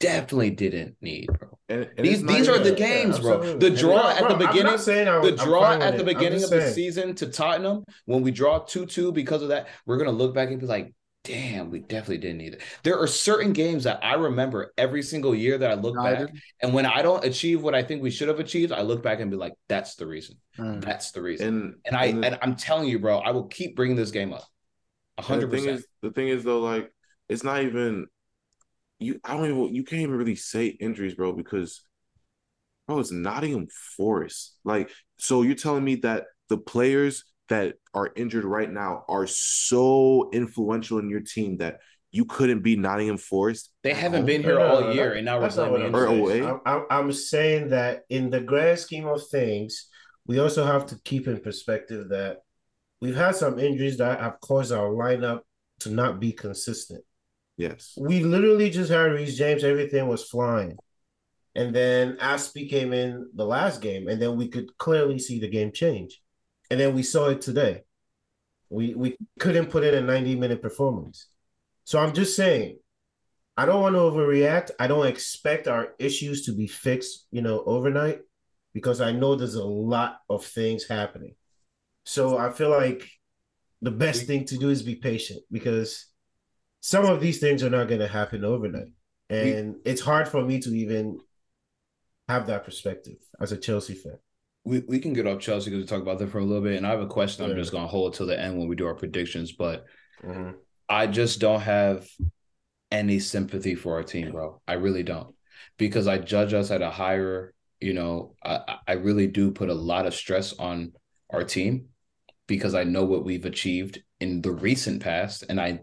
definitely didn't need, bro." And, and These these are even- the Yeah, games, bro. The And draw bro, at bro, the I'm beginning. saying I- The I'm draw at the beginning just of the season to Tottenham, when we draw 2 2 because of that, we're going to look back and be like, damn, we definitely didn't need it. There are certain games that I remember every single year that I look back, and when I don't achieve what I think we should have achieved, I look back and be like, that's the reason. Mm. That's the reason. And And I and, and I'm telling you, bro, I will keep bringing this game up. Hundred the thing percent. is, the thing is though, like it's not even you. I don't even. You can't even really say injuries, bro, because bro, it's Nottingham Forest. Like, so you're telling me that the players that are injured right now are so influential in your team that you couldn't beat Nottingham Forest? They haven't been here No, no, all no, year, that- and now we're that's not what playing I'm Or saying. away? I'm, I'm, I'm saying that in the grand scheme of things, we also have to keep in perspective that we've had some injuries that have caused our lineup to not be consistent. Yes. We literally just had Reece James, everything was flying. And then Azpi came in the last game, and then we could clearly see the game change. And then we saw it today. We we couldn't put in a 90 minute performance. So I'm just saying, I don't want to overreact. I don't expect our issues to be fixed, you know, overnight, because I know there's a lot of things happening. So I feel like the best thing to do is be patient because some of these things are not going to happen overnight. And it's hard for me to even have that perspective as a Chelsea fan. We we can get off Chelsea because we talk about that for a little bit, and I have a question. I'm just gonna hold it till the end when we do our predictions, but mm-hmm. I just don't have any sympathy for our team, bro. I really don't, because I judge us at a higher. You know, I I really do put a lot of stress on our team because I know what we've achieved in the recent past, and I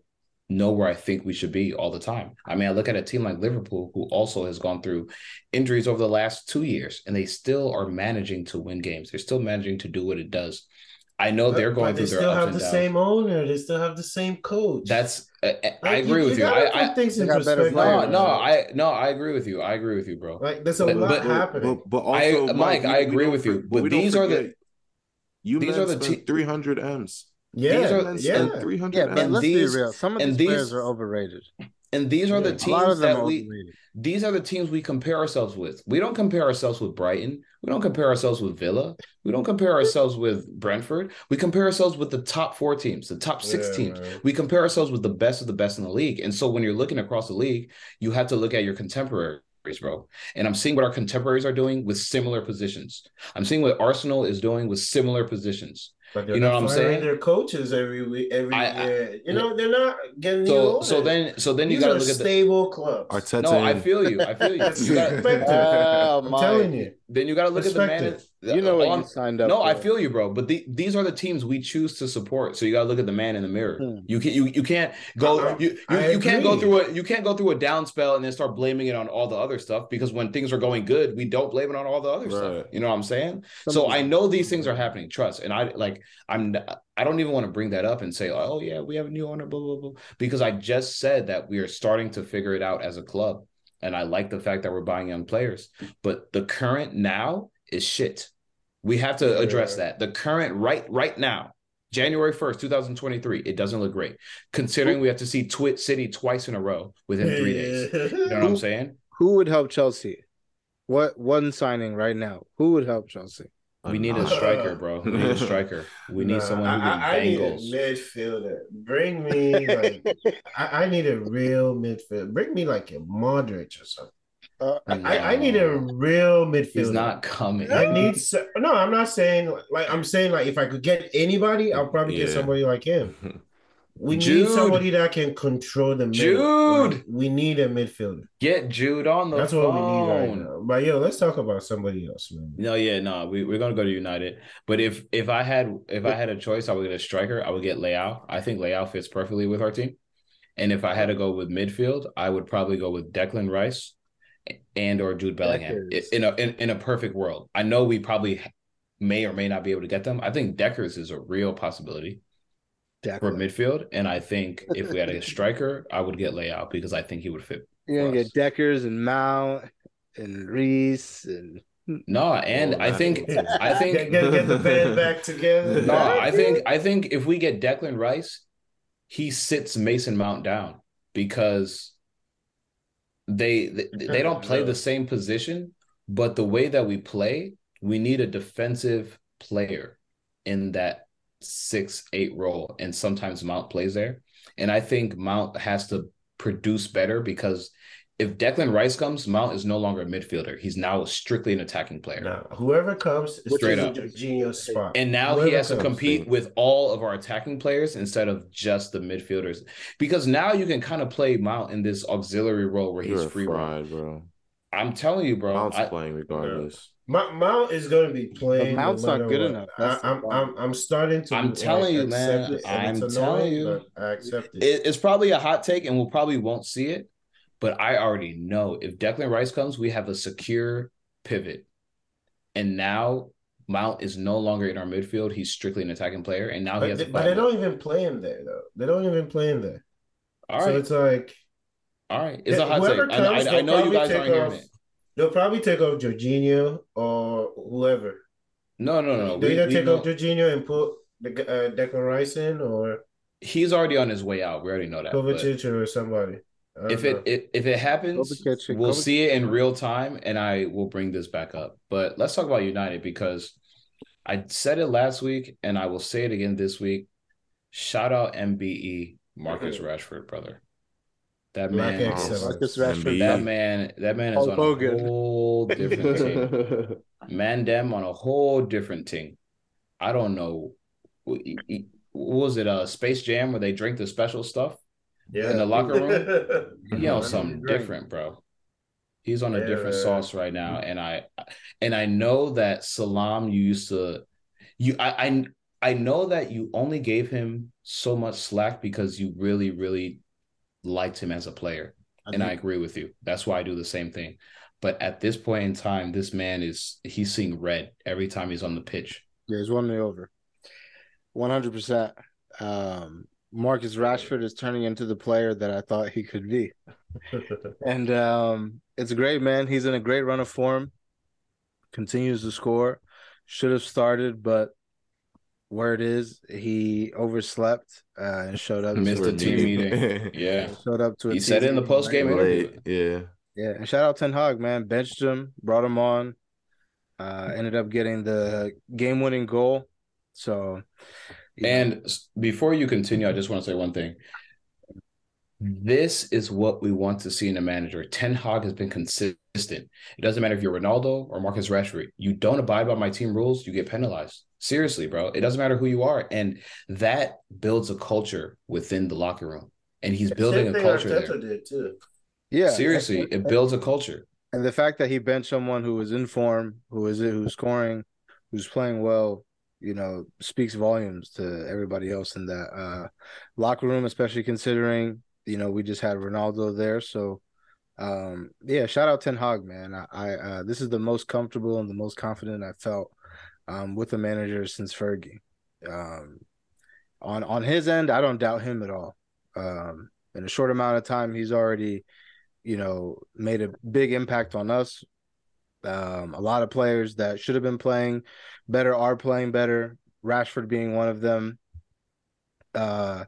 know where I think we should be all the time. I mean, I look at a team like Liverpool, who also has gone through injuries over the last two years, and they still are managing to win games. They're still managing to do what it does. I know they're going but through they their still ups have and the downs. same owner. They still have the same coach. That's uh, uh, I Like, agree with you. gotta I, put I things in got better perspective. no, players. no, I no, I agree with you. I agree with you, bro. like there's a But- lot but- happening. But, but I- also, Mike, we- I agree with you, but these are the- you these are the spent 300 m's. Yeah, these are- yeah. spent 300 Yeah, but m's. let's these- be real. Some of and these, these- players are overrated. And these are the Yeah. A lot teams that we overrated. these are the teams we compare ourselves with. We don't compare ourselves with Brighton. We don't compare ourselves with Villa. We don't compare ourselves with Brentford. We compare ourselves with the top four teams, the top six Yeah, teams. man. We compare ourselves with the best of the best in the league. And so when you're looking across the league, you have to look at your contemporaries, bro. And I'm seeing what our contemporaries are doing with similar positions. I'm seeing what Arsenal is doing with similar positions. But You know what I'm saying? Their coaches every week, every I- I- year. You know, they're not getting new So owners. so then so then you gotta are look at the stable clubs. Arteta. no, I feel you. I feel you. [laughs] You gotta- [laughs] Oh, I'm telling you. Then you got to look at the man. Perspective. You know what on- you signed up No, for. I feel you, bro. But the, these are the teams we choose to support. So you got to look at the man in the mirror. Hmm. You can you you can't go I- you you, you can't go through a you can't go through a down spell and then start blaming it on all the other stuff because when things are going good, we don't blame it on all the other stuff. You know what I'm saying? Some so I know these things are happening. Trust, and I like I'm I don't even want to bring that up and say, oh yeah, we have a new owner, blah blah blah, because I just said that we are starting to figure it out as a club, and I like the fact that we're buying young players. But the current now is shit. We have to address Yeah. that. The current right right now, January first, two thousand twenty three, it doesn't look great, considering we have to see Twit City twice in a row within three days. You know what I'm saying? Who would help Chelsea? What one signing right now? Who would help Chelsea? We need a striker, bro. We need a striker. [laughs] We need Nah, someone who I, can I, I bang need goals. a midfielder. Bring me like [laughs] I, I need a real midfield. Bring me like a Modric or something. Uh, I, I need a real midfielder. He's not coming. I need so, no. I'm not saying like I'm saying like if I could get anybody, I'll probably get somebody like him. [laughs] We Jude. need somebody that can control the middle. Jude. Like, we need a midfielder. Get Jude on the That's phone. what we need right now. But yo, let's talk about somebody else, man. No, yeah, no, we, we're gonna go to United. But if if I had if I had a choice, I would get a striker. I would get Leao. I think Leao fits perfectly with our team. And if I had to go with midfield, I would probably go with Declan Rice and or Jude Bellingham Deckers. in a in, in a perfect world. I know we probably may or may not be able to get them. I think Deckers is a real possibility for Declan. midfield, and I think [laughs] if we had a striker, I would get Leao because I think he would fit. You're gonna us. get Deckers and Mount and Reese and No, oh, and Oh, I think I think get, get, get the band [laughs] back together. No, I [laughs] think I think if we get Declan Rice, he sits Mason Mount down because they they, they don't play the same position, but the way that we play, we need a defensive player in that six eight role, and sometimes Mount plays there, and I think Mount has to produce better because. If Declan Rice comes, Mount is no longer a midfielder. He's now strictly an attacking player. Now, whoever comes is Straight taking up. Jorginho's spot. And now he Whoever has to comes. compete with all of our attacking players instead of just the midfielders. Because now you can kind of play Mount in this auxiliary role where he's You're a free roam. fried, bro. I'm telling you, bro. Mount's I- playing regardless. Mount, Mount is going to be playing. But Mount's no not good what. enough. That's I, the I'm. I'm I'm starting to. I'm telling you, man. it, and it's I'm telling annoying, you. but I accept it. it- it's probably a hot take and we'll probably won't see it. But I already know if Declan Rice comes, we have a secure pivot. And now Mount is no longer in our midfield. He's strictly an attacking player. And now he has they, a but they don't even play him there though. They don't even play him there. All So it's like All right. It's Yeah, a hot whoever take. comes, I, I, I know you guys aren't hearing it. They'll probably take off Jorginho or whoever. No, no, no. they We- either we take know- off Jorginho and put the uh, Declan Rice in or he's already on his way out. We already know that. Kovacic or somebody. If it, it if it happens, Kovacic- we'll Kovacic- see it in real time, and I will bring this back up. But let's talk about United because I said it last week, and I will say it again this week. Shout out MBE Marcus [clears throat] Rashford, brother. That man, excellence. is, Marcus Rashford. That man, that man is Hulk on Hogan. a whole different [laughs] team. Man, them on a whole different team. I don't know. What was it? Uh, Space Jam where they drink the special stuff? yeah. in the locker room? [laughs] you know something different, bro. He's on a Yeah, different sauce right now, and I and I know that Salam. You used to, you I I I know that you only gave him so much slack because you really really liked him as a player, and I agree with you. That's why I do the same thing. But at this point in time, this man is he's seeing red every time he's on the pitch. Yeah, he's won me over. One hundred percent. Um, Marcus Rashford is turning into the player that I thought he could be, [laughs] and um, it's a great, man. He's in a great run of form. Continues to score. Should have started, but where it is, he overslept uh, and showed up. Missed to the team meeting. [laughs] Yeah, Showed up to. A he said it in the post game meeting. interview. Late, yeah. Yeah, and shout out Ten Hag, man. Benched him, brought him on. Uh, ended up getting the game-winning goal. So, you know, And before you continue, I just want to say one thing. This is what we want to see in a manager. Ten Hag has been consistent. It doesn't matter if you're Ronaldo or Marcus Rashford. You don't abide by my team rules, you get penalized. Seriously, bro. It doesn't matter who you are, and that builds a culture within the locker room. And he's building Same a culture Arteta there. did too. yeah, Seriously, and, it builds a culture. and the fact that he benched someone who was in form, who is it, who's scoring, who's playing well, you know, speaks volumes to everybody else in that uh, locker room, especially considering you know we just had Ronaldo there. So, um, yeah, shout out Ten Hag, man. I, I uh, this is the most comfortable and the most confident I felt um, with a manager since Fergie. Um, on on his end, I don't doubt him at all. Um, in a short amount of time, he's already, you know, made a big impact on us. Um, a lot of players that should have been playing better are playing better. Rashford being one of them. Uh,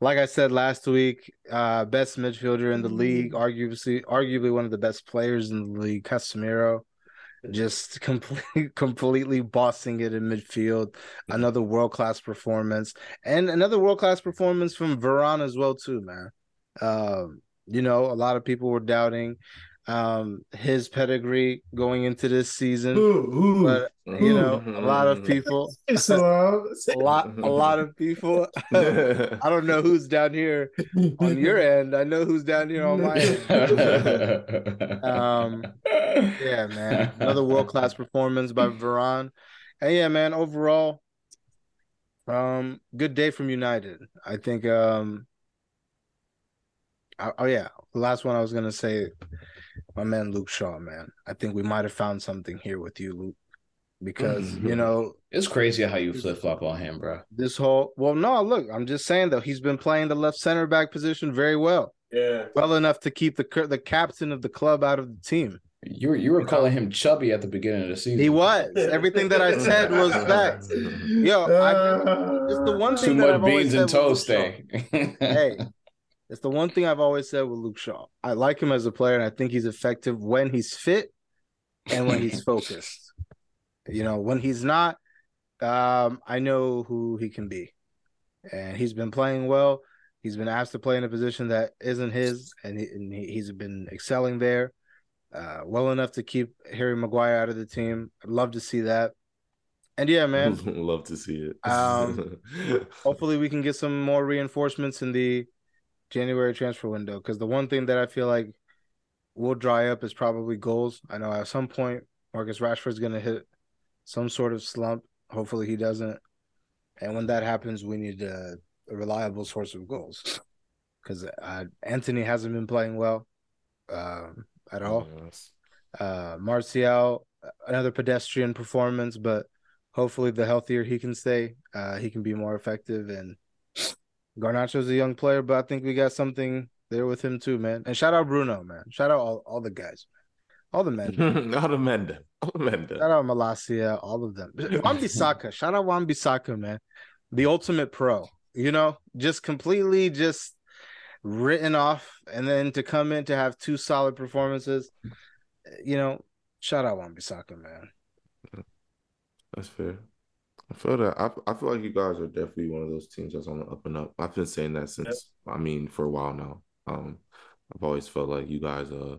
like I said last week, uh, best midfielder in the league, arguably arguably one of the best players in the league, Casemiro, just [laughs] completely completely bossing it in midfield. Another world class performance, and another world class performance from Varane as well too, man. Um, you know, a lot of people were doubting um, his pedigree going into this season. Ooh, ooh. But you know, a lot of [laughs] people, [laughs] It's a [laughs] lot, a lot of people. I don't know who's down here on your end. I know who's down here on my end. Um, yeah, man. Another world class performance by Varane. And yeah, man, overall, um, good day from United. I think um oh, oh yeah, the last one I was gonna say, my man Luke Shaw, man. I think we might have found something here with you, Luke. Because, mm-hmm. you know, it's crazy how you flip flop on him, bro. this whole well, no, look, I'm just saying though, he's been playing the left center back position very well. Yeah. Well enough to keep the the captain of the club out of the team. You were you were calling him chubby at the beginning of the season. He was. Everything that I said was [laughs] fact. Yo, I, it's the one Too thing that much I've beans and toast Shaw. day. [laughs] Hey, it's the one thing I've always said with Luke Shaw. I like him as a player, and I think he's effective when he's fit and when he's [laughs] focused. You know, when he's not, um, I know who he can be, and he's been playing well. He's been asked to play in a position that isn't his, and, he, and he, he's been excelling there, uh, well enough to keep Harry Maguire out of the team. I'd love to see that. And yeah, man, [laughs] Love to see it. Um, [laughs] hopefully we can get some more reinforcements in the January transfer window. Because the one thing that I feel like will dry up is probably goals. I know at some point Marcus Rashford's going to hit some sort of slump. Hopefully he doesn't. And when that happens, we need a, a reliable source of goals. [laughs] Because uh, Antony hasn't been playing well um, at all. Yes. Uh, Martial, another pedestrian performance, but hopefully the healthier he can stay, uh, he can be more effective. And Garnacho's a young player, but I think we got something there with him too, man. And shout out Bruno, man. Shout out all, all the guys, man. all the men. [laughs] All the men. All the men shout out Malacia, all of them. Wan Bissaka, [laughs] shout out Wan Bissaka, man. The ultimate pro, you know, just completely just written off, and then to come in to have two solid performances, you know, shout out Wan Bissaka, man. That's fair. I feel that. I, I feel like you guys are definitely one of those teams that's on the up and up. I've been saying that since I mean for a while now. Um, I've always felt like you guys uh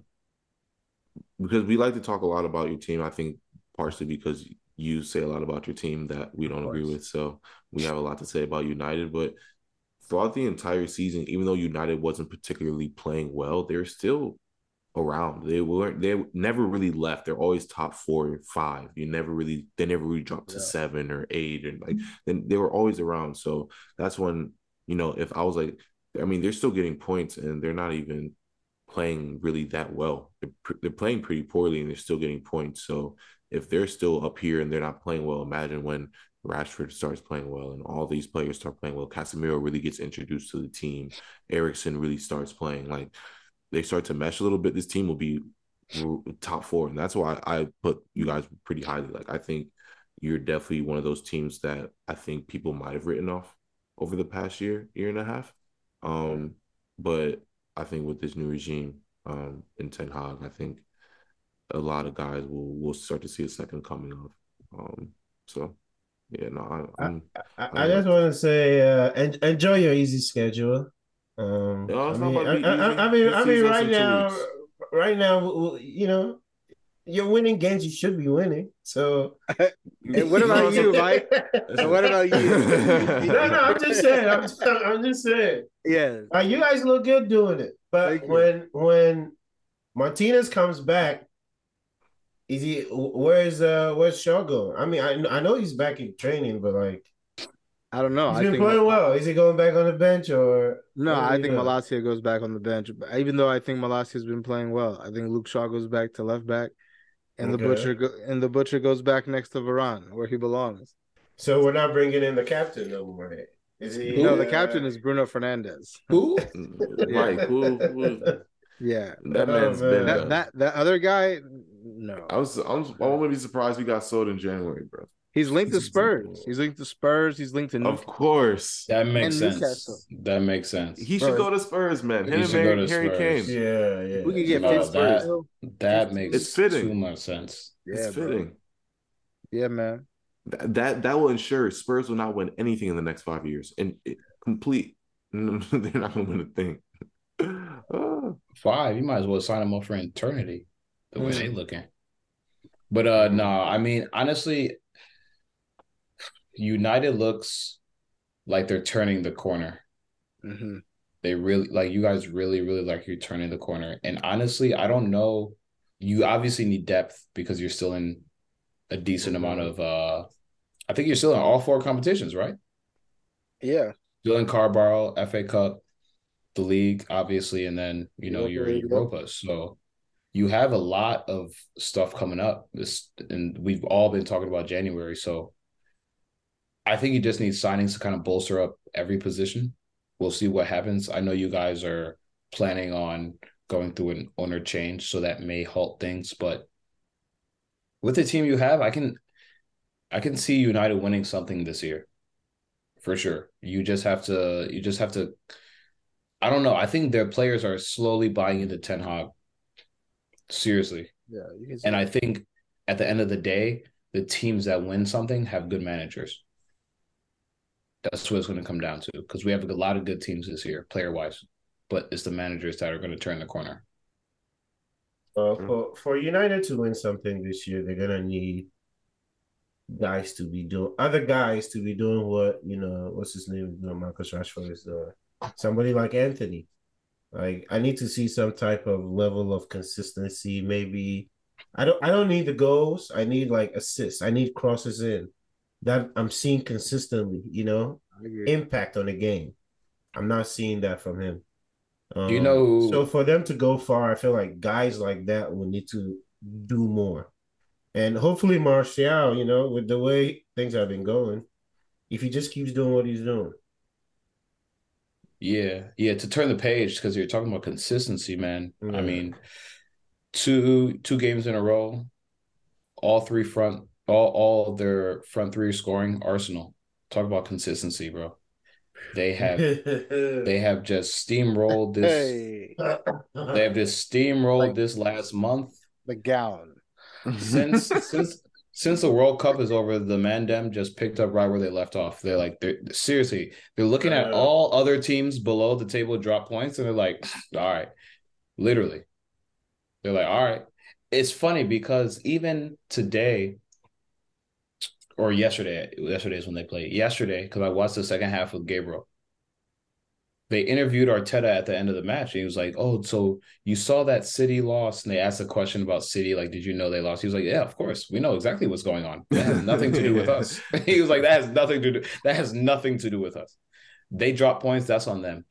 because we like to talk a lot about your team. I think partially because you say a lot about your team that we don't agree with. So we have a lot to say about United, but throughout the entire season, even though United wasn't particularly playing well, they're still around. They weren't they never really left. They're always top four or five. You never really they never really dropped to seven or eight and like mm-hmm. then they were always around. So that's when, you know, if I was like I mean, they're still getting points and they're not even playing really that well. They're, pr- they're playing pretty poorly and they're still getting points. So if they're still up here and they're not playing well, imagine when Rashford starts playing well and all these players start playing well. Casemiro really gets introduced to the team. Eriksen really starts playing. Like they start to mesh a little bit. This team will be top four, and that's why I put you guys pretty highly. Like I think you're definitely one of those teams that I think people might have written off over the past year, year and a half. Um, but I think with this new regime, um, in Ten Hag, I think a lot of guys will will start to see a second coming of. Um, so yeah, no, I, I'm I, I just want to say, uh, en- enjoy your easy schedule. Um, No, I mean, I, I, I mean, I mean, right now, weeks. right now, w- w- you know, you're winning games you should be winning. So, [laughs] Hey, what about you, [laughs] Mike? So what about you? no, no, I'm just [laughs] saying. I'm, I'm just saying. Yeah, Uh, you guys look good doing it, but Thank you. when when Martinez comes back, is he? Where's uh Where's Shaw going? I mean, I I know he's back in training, but like I don't know. he's I been think playing well. Is he going back on the bench or? no, what I think know? Malacia goes back on the bench. Even though I think Malacia's been playing well, I think Luke Shaw goes back to left back, and Okay. the butcher go, and the butcher goes back next to Varane where he belongs. So we're not bringing in the captain no more. Is he? No, the uh, captain is Bruno Fernandes. Who? [laughs] Mike, who, who Yeah, that Oh, man's man. been. that uh, that that other guy, no, I was, I was, I wouldn't be surprised we got sold in January, bro. He's linked to He's- Spurs. He's linked to Spurs. He's linked to Of course, That makes And sense. Newcastle. That makes sense. he Bro, should go to Spurs, man. he Him and should Harry, Harry Kane. Yeah, yeah. We could get No, Pittsburgh. that- That makes It's fitting. too much sense. Yeah, it's bro. fitting. Yeah, man. That, that that will ensure Spurs will not win anything in the next five years, and it, complete. [laughs] they're not going to win a thing. [laughs] Five. You might as well sign him up for eternity. The way Mm. they looking. But uh no, I mean honestly, United looks like they're turning the corner. hmm They really like you guys really, really like you're turning the corner. And honestly, I don't know. You obviously need depth because you're still in a decent amount of uh I think you're still in all four competitions, right? Yeah. Still in Carabao, FA Cup, the league, obviously, and then you know you're in. Europa. So you have a lot of stuff coming up. This and we've all been talking about January. So I think you just need signings to kind of bolster up every position. We'll see what happens. I know you guys are planning on going through an owner change, so that may halt things. But with the team you have, I can I can see United winning something this year. For sure. You just have to you just have to I don't know. I think their players are slowly buying into Ten Hag. Seriously. Yeah. You can see And I think at the end of the day, the teams that win something have good managers. That's what it's going to come down to because we have a lot of good teams this year, player wise, but it's the managers that are going to turn the corner. Uh, for for United to win something this year, they're gonna need guys to be doing other guys to be doing what you know. What's his name? You know, Marcus Rashford is doing. Somebody like Antony. Like I need to see some type of level of consistency. Maybe I don't. I don't need the goals. I need like assists. I need crosses in that I'm seeing consistently. You know, impact on the game. I'm not seeing that from him. Um, you know- So for them to go far, I feel like guys like that will need to do more, and hopefully Martial, you know, with the way things have been going, if he just keeps doing what he's doing, Yeah, yeah. To turn the page because you're talking about consistency, man. I mean, two two games in a row, all three front, all all their front three scoring. Arsenal. Talk about consistency, bro. They have [laughs] they have just steamrolled this. Hey, They have just steamrolled Like- this last month the gallon. since [laughs] since since the World Cup is over. The Mandem just picked up right where they left off. They're like, they're seriously, they're looking at Uh. all other teams below the table drop points, and they're like, all right, literally, they're like, all right. It's funny because even today, or yesterday, yesterday is when they played. Yesterday, because I watched the second half with Gabriel. They interviewed Arteta at the end of the match. And he was like, "Oh, so you saw that City loss?" And they asked a question about City, like, "Did you know they lost?" He was like, "Yeah, of course. We know exactly what's going on. That has nothing to do with us." [laughs] [laughs] he was like, "That has nothing to do. That has nothing to do with us. They drop points. That's on them.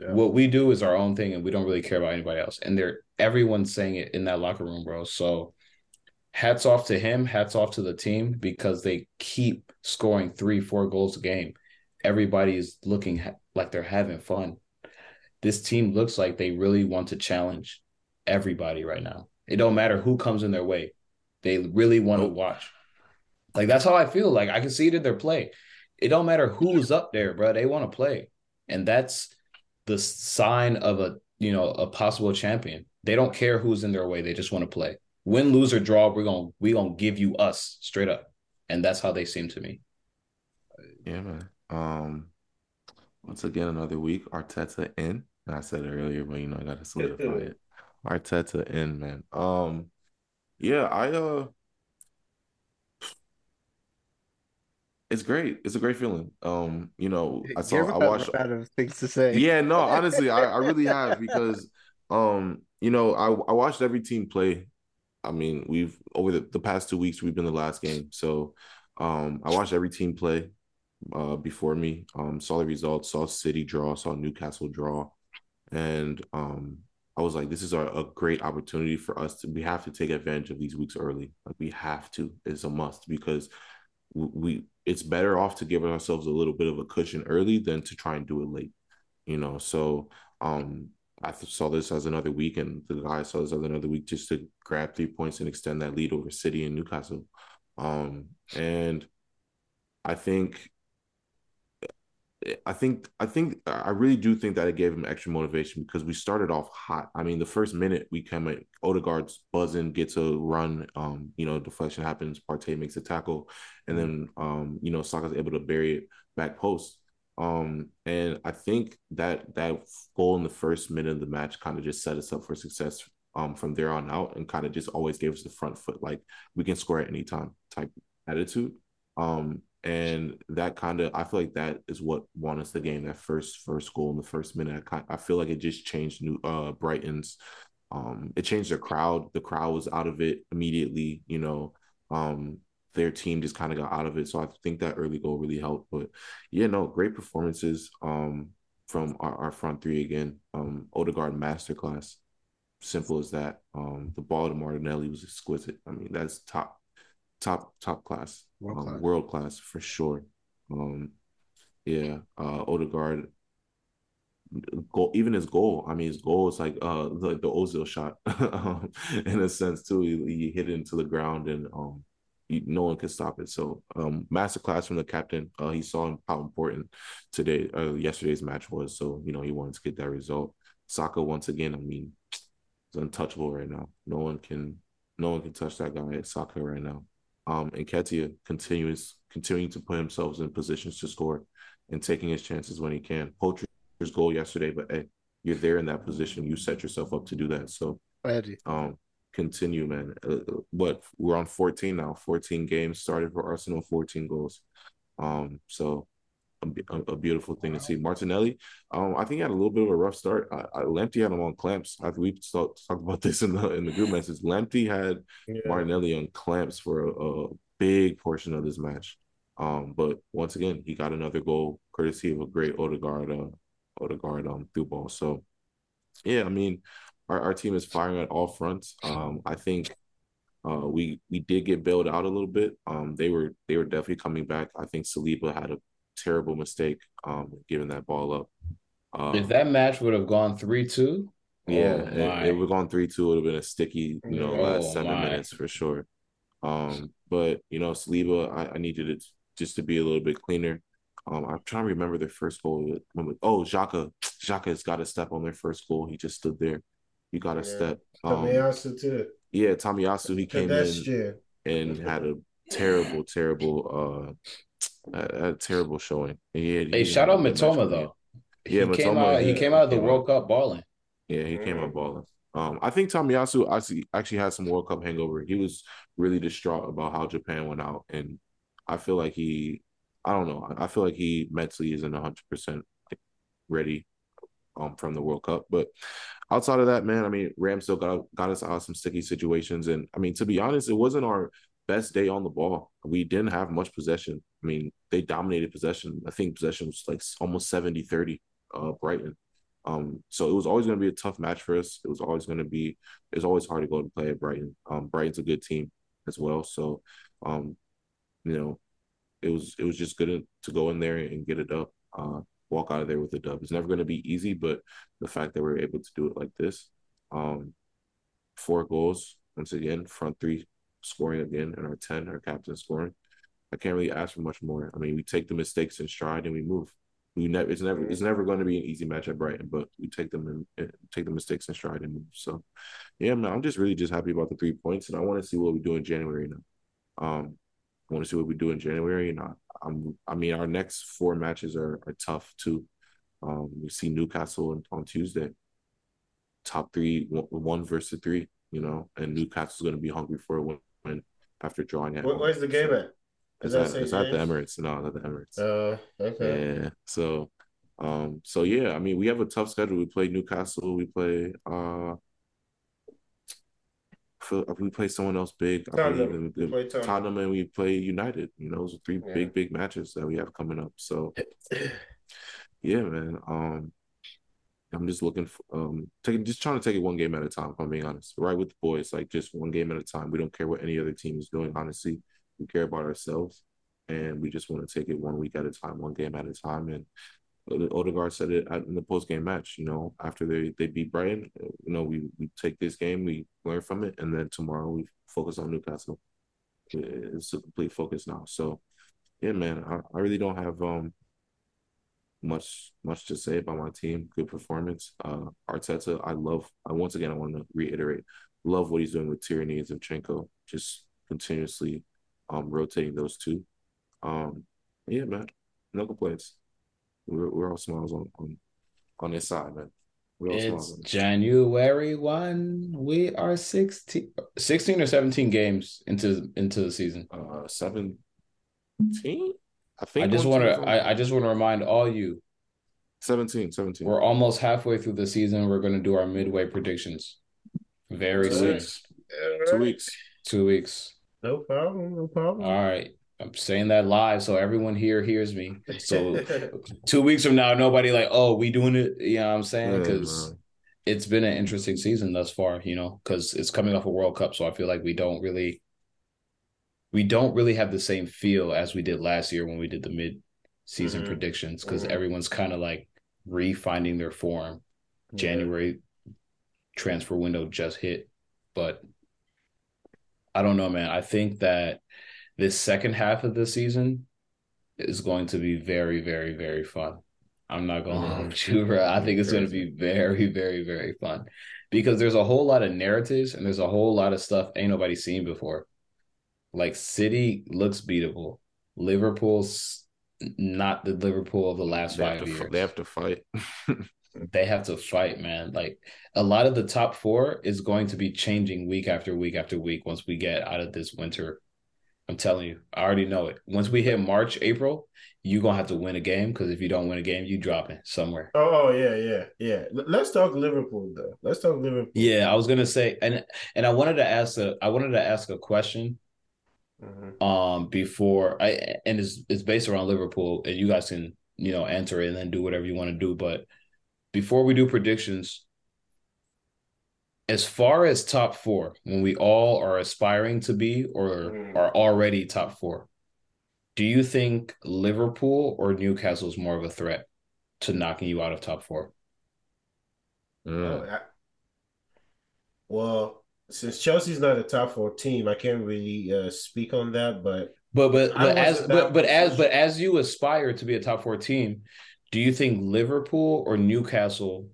Yeah. What we do is our own thing, and we don't really care about anybody else." And they're everyone's saying it in that locker room, bro. So, hats off to him. Hats off to the team because they keep scoring three, four goals a game. Everybody is looking ha- like they're having fun. This team looks like they really want to challenge everybody right now. It don't matter who comes in their way. They really want to watch. Like that's how I feel. Like I can see it in their play. It don't matter who's up there, bro. They want to play. And that's the sign of a, you know, a possible champion. They don't care who's in their way. They just want to play. Win, lose, or draw, we're gonna we gonna give you us straight up. And that's how they seem to me. Yeah, man. Um, once again, another week. Arteta in. And I said it earlier, but you know, I gotta solidify it. Arteta in, man. Um, yeah, I uh, it's great. It's a great feeling. Um, you know, I saw, Gabriel I watched. a lot of things to say. Yeah, no, [laughs] honestly, I, I really have because um, you know, I I watched every team play. I mean, we've over the, the past two weeks we've been the last game. So um I watched every team play uh before me. Um saw the results, saw City draw, saw Newcastle draw. And um I was like, this is a, a great opportunity for us to we have to take advantage of these weeks early. Like we have to. It's a must because we it's better off to give ourselves a little bit of a cushion early than to try and do it late. You know, so um I saw this as another week, and the guy saw this as another week just to grab three points and extend that lead over City and Newcastle. Um, and I think, I think, I think, I really do think that it gave him extra motivation because we started off hot. I mean, the first minute we come at Odegaard's buzzing, gets a run, um, you know, deflection happens, Partey makes a tackle, and then, um, you know, Saka's able to bury it back post. Um, and I think that that goal in the first minute of the match kind of just set us up for success um from there on out and kind of just always gave us the front foot like we can score at any time type attitude. Um, and that kind of I feel like that is what won us the game. That first first goal in the first minute, I, I feel like it just changed New uh Brighton's. Um, it changed the crowd. The crowd was out of it immediately. You know, um, their team just kind of got out of it. So I think that early goal really helped. But yeah, no, great performances um from our, our front three again. Um, Odegaard masterclass. Simple as that. Um, the ball to Martinelli was exquisite. I mean, that's top top top class, world um, class, world class for sure. Um, yeah, uh, Odegaard goal, even his goal. I mean, his goal is like uh the, the Ozil shot [laughs] um, in a sense too. He, he, hit it into the ground and um no one could stop it. So um masterclass from the captain. Uh, he saw how important today uh, yesterday's match was. So you know he wanted to get that result. Saka once again. I mean, it's untouchable right now. No one can no one can touch that guy at Saka right now um, and Nketiah continues continuing to put himself in positions to score and taking his chances when he can. Poacher's goal yesterday, but hey, you're there in that position. You set yourself up to do that. So, um, continue, man. Uh, what we're on 14 now. 14 games started for Arsenal. 14 goals. Um, so a, a, beautiful thing wow. to see. Martinelli, um, I think he had a little bit of a rough start. I, I Lamptey had him on clamps. I we talked talk about this in the in the group message. Lamptey had yeah. Martinelli on clamps for a, a, big portion of this match. Um, but once again, he got another goal courtesy of a great Odegaard, uh, Odegaard um through ball. So, yeah, I mean, our, our team is firing at all fronts. Um, I think uh, we we did get bailed out a little bit. Um, they were they were definitely coming back. I think Saliba had a terrible mistake um, giving that ball up. Um, if that match would have gone three two, yeah, oh, it, it would have gone three two. It would have been a sticky, you know, oh, last seven my. minutes for sure. Um, but you know, Saliba, I, I needed it just to be a little bit cleaner. Um, I'm trying to remember their first goal. Oh, Xhaka, Xhaka has got to step on their first goal. He just stood there. You got to yeah. step. Um, Tomiyasu too. Yeah, Tomiyasu. He came in and had a terrible, terrible uh a, a terrible showing. He hey, shout out Mitoma though. Yeah, he Mitoma, came out. He came out of the World Cup balling. Yeah, he came out balling. Um, I think Tomiyasu actually actually had some World Cup hangover. He was really distraught about how Japan went out, and I feel like he, I don't know, I feel like he mentally isn't hundred percent ready, um, from the World Cup. But outside of that, man, I mean, Ram still got got us out of some sticky situations, and I mean, to be honest, it wasn't our best day on the ball. We didn't have much possession. I mean, they dominated possession. I think possession was like almost 70 30 uh, Brighton. Um, so it was always going to be a tough match for us. It was always going to be, It's always hard to go and play at Brighton. Um, Brighton's a good team as well. So, um, you know, it was, it was just good to go in there and get it up. uh, walk out of there with a dub. It's never going to be easy, but the fact that we are able to do it like this, um, four goals, once again, front three scoring again, and our 10, our captain scoring. I can't really ask for much more. I mean, we take the mistakes in stride and we move. We never it's never it's never going to be an easy match at Brighton, but we take them and take the mistakes in stride and move. So, yeah, man, I'm just really just happy about the three points, and I want to see what we do in January now. Um, want to see what we do in January, and I, I'm I mean, our next four matches are are tough too. Um, we see Newcastle on, Tuesday. Top three, one versus three, you know, and Newcastle's going to be hungry for a win after drawing it. Where's the game at? Is it's at, it's at the Emirates. No, at the Emirates. Oh, uh, okay. Yeah. So, um, so yeah, I mean, we have a tough schedule. We play Newcastle. We play uh, we play someone else big. I Tottenham. We play Tottenham. Tottenham and we play United. You know, those are three yeah. big, big matches that we have coming up. So, [clears throat] yeah, man. Um, I'm just looking for um taking just trying to take it one game at a time, if I'm being honest. Right with the boys, like just one game at a time. We don't care what any other team is doing, honestly. We care about ourselves and we just want to take it one week at a time, one game at a time. And Odegaard said it in the post game match. You know, after they they beat Brighton, you know, we we take this game, we learn from it, and then tomorrow we focus on Newcastle. It's a complete focus now. So, yeah, man, I, I really don't have um much much to say about my team. Good performance. Uh Arteta, I love. I once again I want to reiterate, love what he's doing with Tierney and Zinchenko. Just continuously um, rotating those two. Um, yeah, man, no complaints. We're, we're all smiles on, on on this side, man. It's January 1. We are 16, 16 or 17 games into into the season. Uh 17? I think I just want to I, I just want to remind all you 17, 17. We're almost halfway through the season. We're going to do our midway predictions very Two soon. Weeks. Two weeks. Two weeks. No problem. No problem. All right. I'm saying that live so everyone here hears me. So [laughs] two weeks from now, nobody like, oh, we doing it. You know what I'm saying? Because yeah, it's been an interesting season thus far, you know, because it's coming off a World Cup. So I feel like we don't really we don't really have the same feel as we did last year when we did the mid season mm-hmm. predictions because mm-hmm. everyone's kind of like refinding their form. Yeah. January transfer window just hit, but I don't know, man. I think that this second half of the season is going to be very, very, very fun. I'm not going oh, to lie with you, bro. I think it's going to be very, very, very fun because there's a whole lot of narratives and there's a whole lot of stuff ain't nobody seen before. Like City looks beatable. Liverpool's not the Liverpool of the last they five years. They have to fight. [laughs] they have to fight, man. Like a lot of the top four is going to be changing week after week after week once we get out of this winter I'm telling you, I already know it. Once we hit March, April, you're gonna have to win a game because if you don't win a game, you dropping somewhere. Oh, yeah, yeah, yeah. Let's talk Liverpool though. Let's talk Liverpool. Yeah, I was gonna say, and and I wanted to ask a I wanted to ask a question. Mm-hmm. Um, before I and it's it's based around Liverpool, and you guys can you know answer it and then do whatever you want to do. But before we do predictions, as far as top four, when we all are aspiring to be or mm. are already top four, do you think Liverpool or Newcastle is more of a threat to knocking you out of top four? Mm. Oh, I, well, since Chelsea's not a top four team, I can't really uh, speak on that. But but but but as but, but as but as you aspire to be a top four team, do you think Liverpool or Newcastle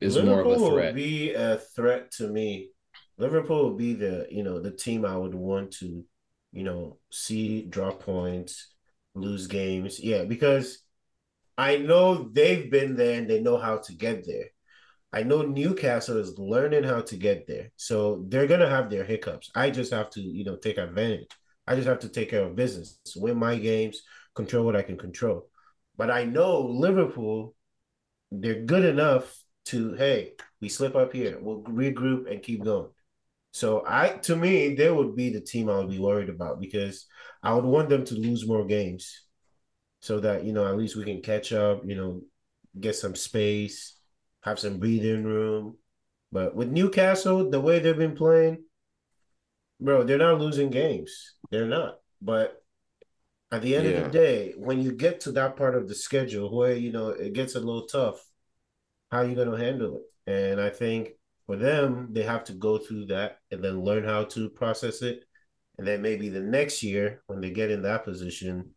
is Liverpool more of a threat. Will be a threat to me. Liverpool would be the you know the team I would want to you know see drop points, lose games. Yeah, because I know they've been there and they know how to get there. I know Newcastle is learning how to get there. So they're gonna have their hiccups. I just have to, you know, take advantage. I just have to take care of business, win my games, control what I can control. But I know Liverpool, they're good enough to hey, we slip up here, we'll regroup and keep going. So I to me, they would be the team I would be worried about because I would want them to lose more games so that you know at least we can catch up, you know, get some space, have some breathing room. But with Newcastle, the way they've been playing, bro, they're not losing games. They're not. But at the end yeah. of the day, when you get to that part of the schedule where you know it gets a little tough, how are you going to handle it? And I think for them, they have to go through that and then learn how to process it. And then maybe the next year, when they get in that position,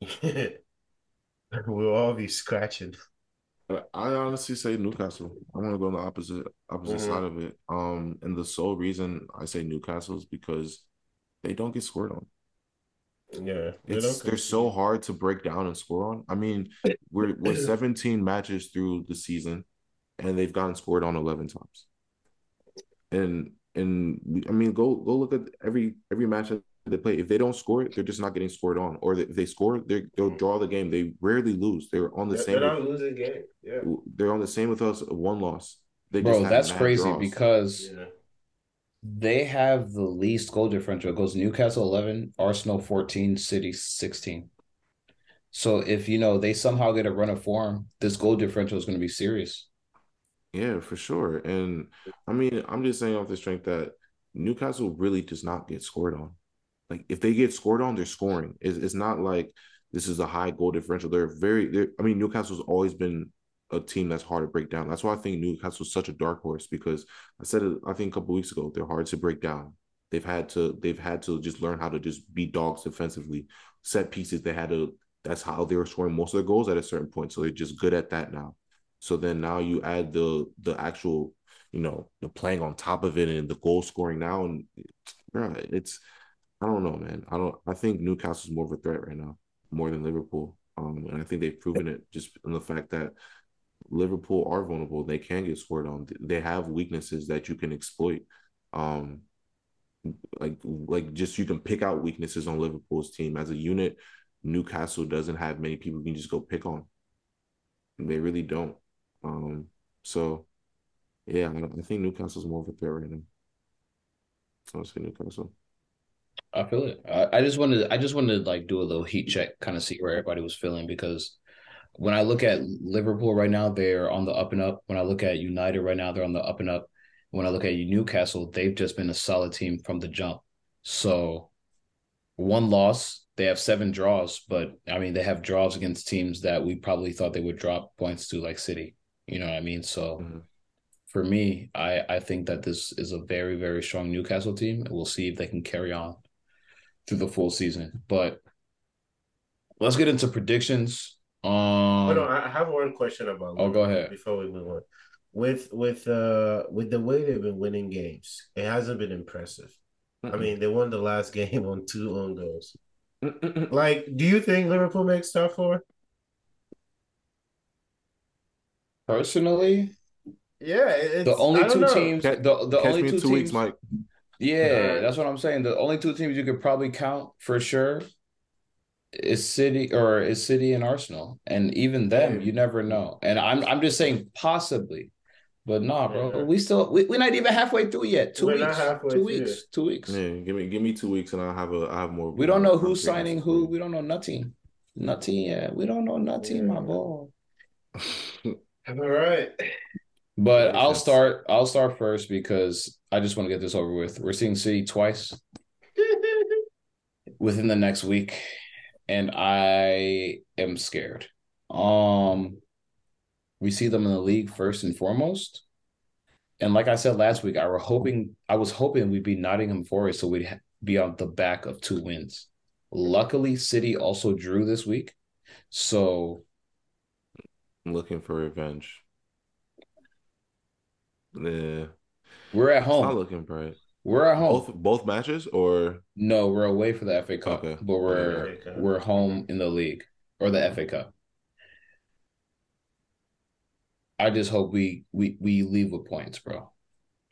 [laughs] we'll all be scratching. I honestly say Newcastle. I'm gonna go on the opposite opposite mm-hmm. side of it. Um, and the sole reason I say Newcastle is because they don't get scored on. Yeah, it's they're so hard to break down and score on. I mean, we're we're [clears throat] 17 matches through the season, and they've gotten scored on 11 times. And and I mean, go go look at every every match that they play. If they don't score it, they're just not getting scored on. Or if they score, they they'll mm. draw the game. They rarely lose. They're on the they're, same. They're not losing game. Yeah, they're on the same with us. One loss. They Bro, that's crazy draws. because. Yeah they have the least goal differential. It goes Newcastle 11, Arsenal 14, City 16. So if you know they somehow get a run of form, this goal differential is going to be serious. Yeah, for sure. And I mean, I'm just saying off the strength that Newcastle really does not get scored on. Like if they get scored on, they're scoring. It's, it's not like this is a high goal differential. They're very. They're, I mean, Newcastle's always been a team that's hard to break down. That's why I think Newcastle's such a dark horse because I said it I think a couple weeks ago, they're hard to break down. They've had to they've had to just learn how to just beat dogs defensively. Set pieces, they had to that's how they were scoring most of their goals at a certain point. So they're just good at that now. So then now you add the the actual, you know, the playing on top of it and the goal scoring now and it's I don't know, man. I don't I think Newcastle's more of a threat right now, more than Liverpool. Um, and I think they've proven it just in the fact that Liverpool are vulnerable. They can get scored on. They have weaknesses that you can exploit. Um, like like just you can pick out weaknesses on Liverpool's team as a unit. Newcastle doesn't have many people you can just go pick on. They really don't. Um, so yeah, I think Newcastle's more of a threat right now. So I'll say Newcastle. I feel it. I, I just wanted I just wanted to like do a little heat check, kind of see where everybody was feeling because when I look at Liverpool right now, they're on the up and up. When I look at United right now, they're on the up and up. When I look at Newcastle, they've just been a solid team from the jump. So one loss, they have seven draws, but I mean they have draws against teams that we probably thought they would drop points to, like City. You know what I mean? So mm-hmm. for me, I I think that this is a very very strong Newcastle team. We'll see if they can carry on through the full season. But let's get into predictions. Um, Hold on, I have one question about. Oh, go ahead before we move on. With with uh with the way they've been winning games, it hasn't been impressive. Mm-mm. I mean, they won the last [laughs] game on two own goals. Mm-mm. Like, do you think Liverpool makes top four? Personally, yeah, the only two know. teams. The the Catch only two, two teams, weeks, Mike. Yeah, that's what I'm saying. The only two teams you could probably count for sure is City or is City and Arsenal, and even them, you never know. And I'm I'm just saying possibly, but nah, bro, yeah. we still we, we're not even halfway through yet. 2 we're weeks, two weeks, two weeks. Yeah, give me give me two weeks, and I'll have a I have more. We don't know who's signing who. We don't know nothing, nothing yet. We don't know nothing, yeah. my boy. All right. But I'll start. I'll start first because I just want to get this over with. We're seeing City twice [laughs] within the next week, and I am scared. Um, we see them in the league first and foremost, and like I said last week, I were hoping I was hoping we'd be Nottingham Forest, so we'd be on the back of two wins. Luckily, City also drew this week, so I'm looking for revenge. Yeah. We're at home. not looking bright. We're at home. Both both matches or no? We're away for the FA Cup, okay. but we're we're home in the league or the FA Cup. I just hope we we we leave with points, bro,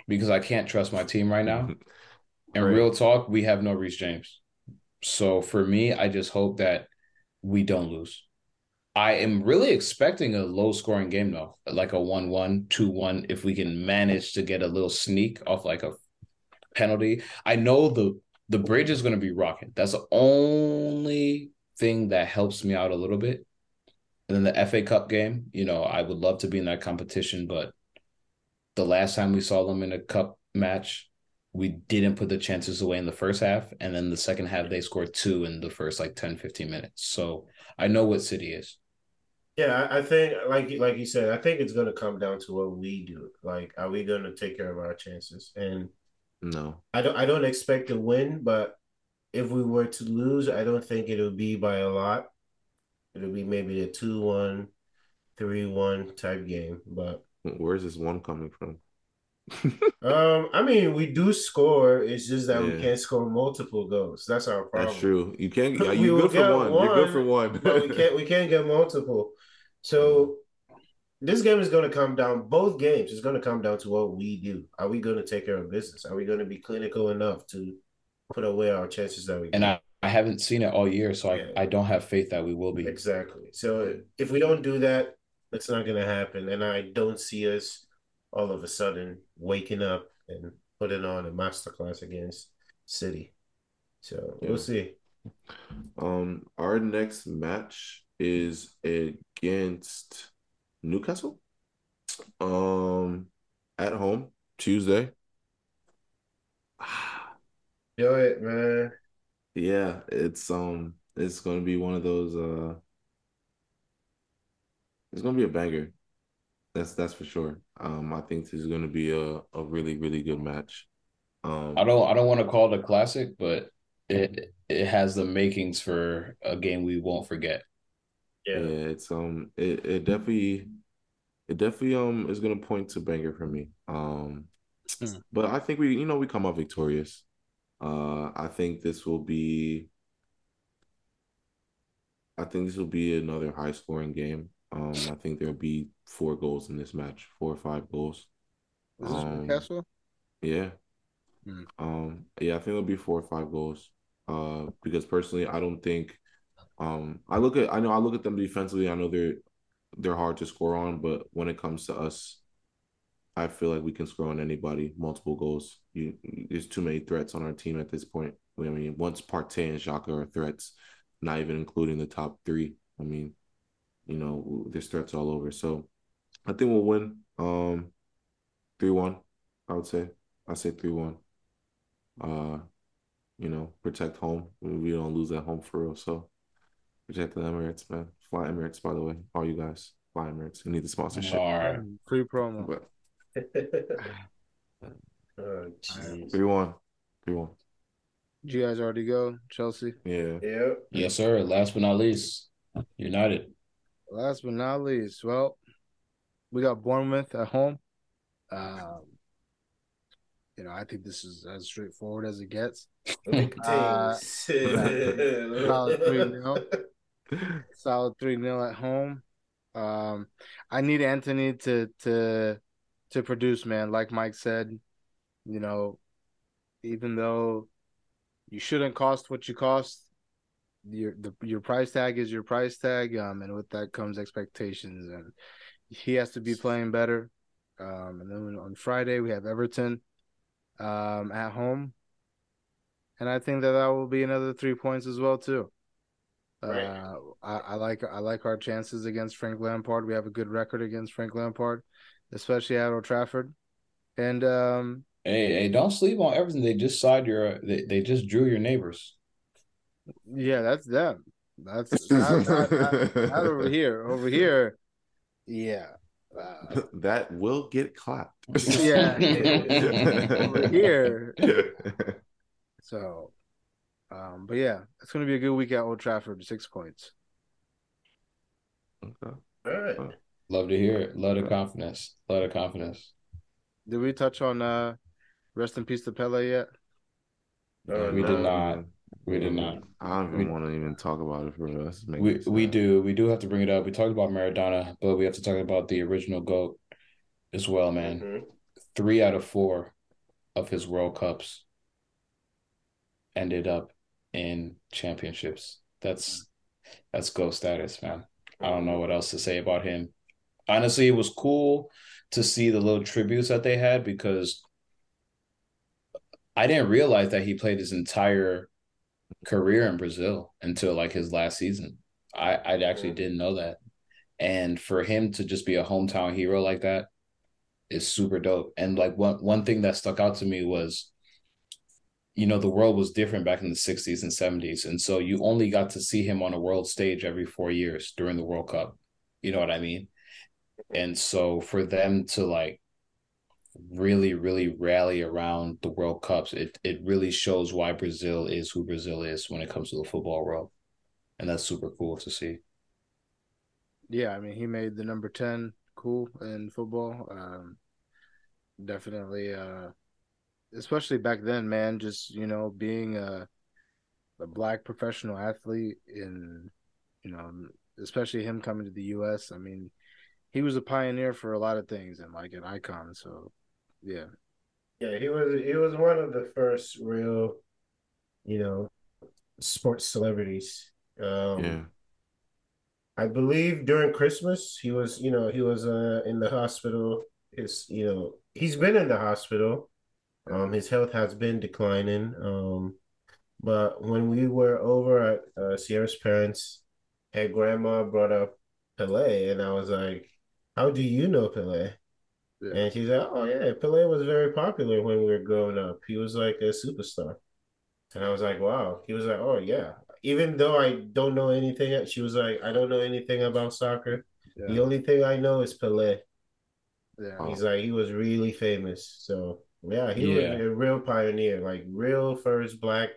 because I can't trust my team right now. [laughs] And right. real talk, we have no Reece James, so for me, I just hope that we don't lose. I am really expecting a low scoring game though, like a 1 1, 2 1, if we can manage to get a little sneak off like a penalty. I know the the bridge is going to be rocking. That's the only thing that helps me out a little bit. And then the FA Cup game, you know, I would love to be in that competition, but the last time we saw them in a cup match, we didn't put the chances away in the first half. And then the second half, they scored two in the first like 10, 15 minutes. So I know what City is. Yeah, I think like like you said, I think it's gonna come down to what we do. Like, are we gonna take care of our chances? And no, I don't. I don't expect to win, but if we were to lose, I don't think it'll be by a lot. It'll be maybe a 2-1, 3-1 type game. But where's this one coming from? [laughs] um, I mean, we do score. It's just that yeah. we can't score multiple goals. That's our problem. That's true. You can't. [laughs] You're good for one. one. You're good for one. but we can't. We can't get multiple. So this game is going to come down. Both games is going to come down to what we do. Are we going to take care of business? Are we going to be clinical enough to put away our chances that we? And I, I haven't seen it all year, so yeah. I, I don't have faith that we will be. Exactly. So if we don't do that, it's not going to happen. And I don't see us all of a sudden waking up and putting on a masterclass against City. So yeah. we'll see. Um, our next match is against Newcastle. Um, at home Tuesday. [sighs] Do it, man. Yeah, it's um, it's gonna be one of those. Uh, it's gonna be a banger. That's that's for sure. Um, I think this is gonna be a, a really really good match. Um, I don't I don't want to call it a classic, but it it has the makings for a game we won't forget. Yeah, yeah it's um it, it definitely it definitely um is gonna point to banger for me. Um mm. but I think we you know we come out victorious. Uh I think this will be I think this will be another high scoring game. Um, I think there'll be four goals in this match, four or five goals. Is this Um, Newcastle? Yeah. Hmm. Um, yeah, I think it'll be four or five goals. Uh, because personally, I don't think. Um, I look at I know I look at them defensively. I know they're they're hard to score on, but when it comes to us, I feel like we can score on anybody. Multiple goals. You, there's too many threats on our team at this point. I mean, once Partey and Xhaka are threats, not even including the top three. I mean, you know, there's threats all over. So, I think we'll win. Um, three one. I would say. I say three one. Uh, you know, protect home. We don't lose at home for real. So, protect the Emirates, man. Fly Emirates, by the way. All you guys, fly Emirates. We need the sponsorship. All right. Free promo. But [laughs] oh, jeez. three one. Three one. Did you guys already go, Chelsea? Yeah. Yep. Yes, sir. Last but not least, United. Last but not least, well, we got Bournemouth at home. Um, you know, I think this is as straightforward as it gets. Big Uh, things. Solid 3-0. Solid 3 0 at home. Um, I need Antony to to to produce, man. Like Mike said, you know, even though you shouldn't cost what you cost, your the your price tag is your price tag. Um, and with that comes expectations, and he has to be playing better. Um, and then on Friday we have Everton, um, at home, and I think that that will be another three points as well too. Right. Uh, I, I like I like our chances against Frank Lampard. We have a good record against Frank Lampard, especially at Old Trafford. And um, Hey, hey, don't sleep on Everton. They just signed your. They, they just drew your neighbors. yeah, that's them. That's not, not, not, not over here. Over here, yeah. Uh, [laughs] that will get clapped. Yeah. [laughs] Over here. [laughs] So, um, but yeah, it's gonna be a good week at Old Trafford. Six points. Okay. All right. Love to hear it. Love the confidence. Love the confidence. Did we touch on uh, rest in peace to Pele yet? Oh, we no. did not. We did not. I don't even want to even talk about it for us. We me we do we do have to bring it up. We talked about Maradona, but we have to talk about the original goat as well, man. Mhm. Three out of four of his World Cups ended up in championships. That's mm-hmm. that's goat status, man. I don't know what else to say about him. Honestly, it was cool to see the little tributes that they had because I didn't realize that he played his entire career in Brazil until like his last season. I I actually didn't know that. And for him to just be a hometown hero like that is super dope. And like one one thing that stuck out to me was you know the world was different back in the 60s and 70s and so you only got to see him on a world stage every 4 years during the World Cup. You know what I mean? And so for them to like really really rally around the World Cups, it it really shows why Brazil is who Brazil is when it comes to the football world. And that's super cool to see. Yeah, I mean, he made the number 10 cool in football. Um, definitely, uh, especially back then, man, just, you know, being a, a black professional athlete in, you know, especially him coming to the U.S. I mean, he was a pioneer for a lot of things and like an icon. So, yeah. Yeah, he was he was one of the first real, you know, sports celebrities. Um, Yeah. I believe during Christmas he was, you know, he was uh in the hospital. His, you know, he's been in the hospital. Um, his health has been declining. Um, but when we were over at uh, Sierra's parents, her grandma brought up Pele, and I was like, "How do you know Pele?" Yeah. And she's like, "Oh yeah, Pele was very popular when we were growing up. He was like a superstar." And I was like, "Wow." He was like, "Oh yeah." Even though I don't know anything, she was like, "I don't know anything about soccer. The only thing I know is Pele." yeah. He's like, he was really famous. So yeah, he Yeah. was a real pioneer, like real first black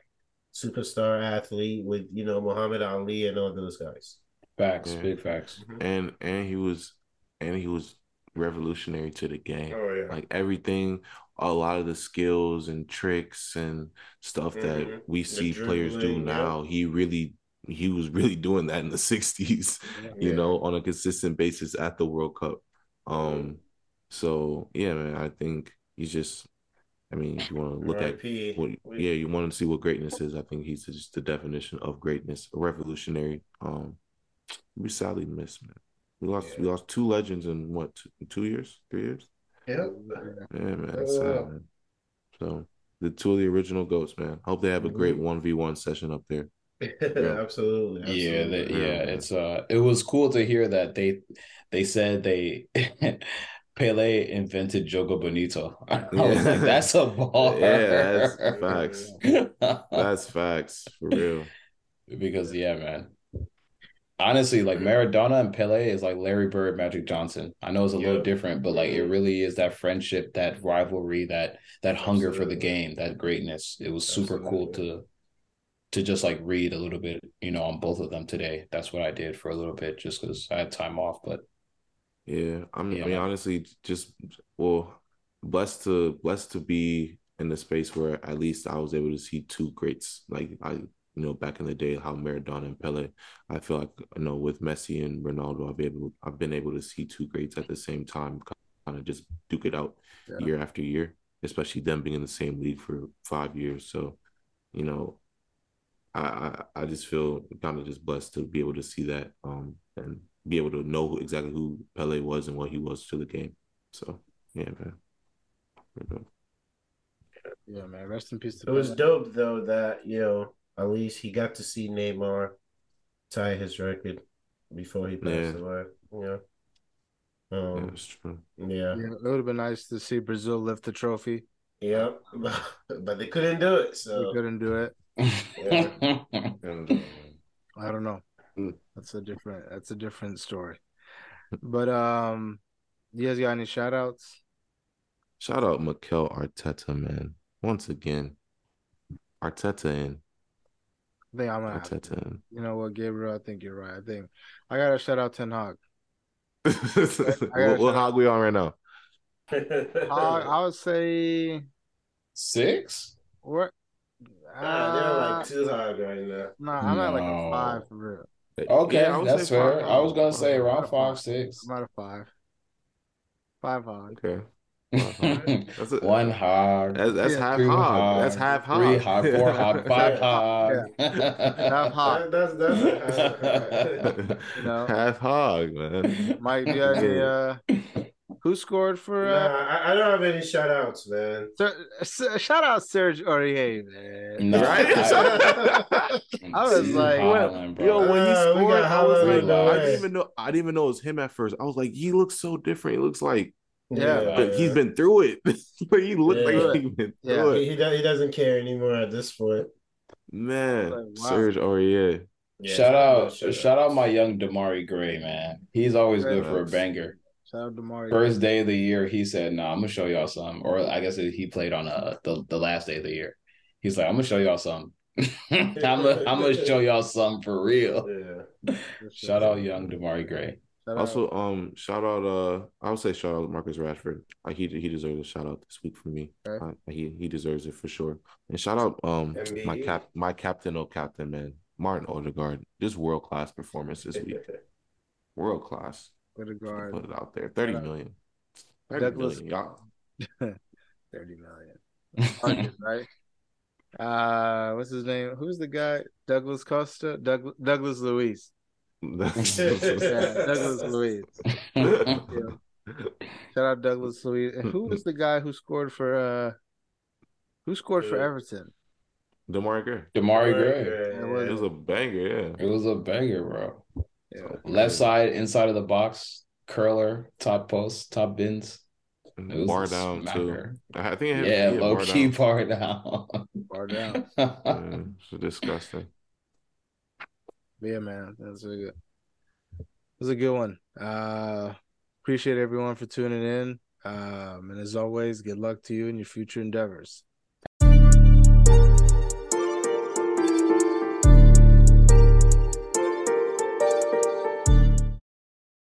superstar athlete with you know Muhammad Ali and all those guys. Facts, Yeah. big facts. And and he was and he was revolutionary to the game. Oh yeah, Like everything, a lot of the skills and tricks and stuff Mhm. that we see players do dribbling, now, he really he was [laughs] really doing that in the 60s, you know, on a consistent basis at the World Cup. Um, so yeah, man, I think he's just I mean, if you want to look at what, yeah, you want to see what greatness is. I think he's just the definition of greatness, a revolutionary. Um, we sadly missed, man. We lost, we lost two legends in what, two, two years, three years? Yep. Yeah, man, it's sad, man. So the two of the original goats, man. Hope they have a great one v one session up there. [laughs] absolutely. Yeah, absolutely. that, yeah, Yeah. it's uh it was cool to hear that they they said they [laughs] Pele invented Jogo Bonito. [laughs] I was like, that's a ball. Yeah, that's [laughs] facts. That's facts for real. because yeah, man. Honestly, like mm. Maradona and Pele is like Larry Bird, Magic Johnson. I know it's a little different, but like it mm. really is that friendship, that rivalry, that that hunger for the game, that greatness. It was super cool to to just like read a little bit, you know, on both of them today. That's what I did for a little bit just because I had time off. But Yeah, I'm, Yeah, I mean, honestly, just well, blessed to blessed to be in the space where at least I was able to see two greats. Like I, you know, back in the day, how Maradona and Pele. I feel like you know with Messi and Ronaldo, I've been able I've been able to see two greats at the same time, kind of just duke it out Yeah. year after year. Especially them being in the same league for five years. So, you know, I I, I just feel kind of just blessed to be able to see that um and be able to know exactly who Pele was and what he was to the game. So yeah, man. Yeah, man. Rest in peace to It was Pele. dope though that you know at least he got to see Neymar tie his record before he passed Yeah. away. Yeah. Yeah, Um. that's true. Yeah. Yeah, it would have been nice to see Brazil lift the trophy. Yeah. [laughs] but they couldn't do it. We So couldn't do it. And, uh, [laughs] I don't know. Mm. That's a different that's a different story. But um you guys got any shout outs? shout out Mikel Arteta, man. Once again, Arteta in. I think I'm gonna have to. Arteta in. You know what, Gabriel? I think you're right. I think I gotta shout out Ten Hag. [laughs] what, what hog we on right now? [laughs] I, I would say Six? what Nah, they're uh, like too hard right now. nah, I'm at like a five for real. Okay, Yeah, I that's fair. five I was gonna hogs. say around Five five, hogs. six. I'm at a five. Five hog. Okay. [laughs] That's a, One hog. That's, that's Yeah, half two hog. That's half hog. Three hog, four hog, [laughs] five hog. Half hog. That, that's that's a, [laughs] You know? half hog, man. Mike, do you have any uh who scored for Nah, uh I, I don't have any shout outs, man. Ser- S- shout out Serge Aurier, man. No, Right? [laughs] I, [laughs] I was like, Haaland, bro. Yo, when he Uh, we scored, got I was like, no, I didn't even know. I didn't even know it was him at first. I was like, he looks so different. He looks like, Yeah. but he's been through it. [laughs] but he looked Yeah. like he's been through He, it. he, do- he doesn't care anymore at this point. Man, Like, wow. Serge Aurier. Yeah, shout out, shout shout out my young Demarai Gray, man. He's always good for a Thanks. banger. Shout out to Mario. First day of the year, he said, "Nah, I'm gonna show y'all some." Or I guess he played on uh the, the last day of the year. He's like, "I'm gonna show y'all some. [laughs] I'm gonna I'm gonna show y'all some for real." Yeah. Shout out young Demarai Gray. Shout out- Also, um, shout out. Uh, I would say shout out Marcus Rashford. Uh, he he deserves a shout out this week for me. Okay. Uh, he he deserves it for sure. And shout out um my cap my captain oh captain man Martin Odegaard. Just world class performance this week. [laughs] World class. Odegaard, Put it out there. Thirty Shout out. million. Thirty Douglas- million, y'all. [laughs] 30 million. [laughs] Right? Uh, what's his name? Who's the guy? Douglas Costa? Doug, Douglas Luiz. [laughs] Yeah, Douglas Luiz. Shout out Douglas Luiz. And who was the guy who scored for uh who scored for Uh, Everton? Demar Gray. Demarai Gray. It was a banger, yeah. It was a banger, bro. Yeah. Left side, inside of the box, curler, top post, top bins. And It was bar a down too. I think it had, Yeah, yeah, low bar key down. bar down. [laughs] Bar down. Yeah, it's disgusting. But yeah, man. That's a good. It was a good one. Uh appreciate everyone for tuning in. Um and as always, good luck to you in your future endeavors.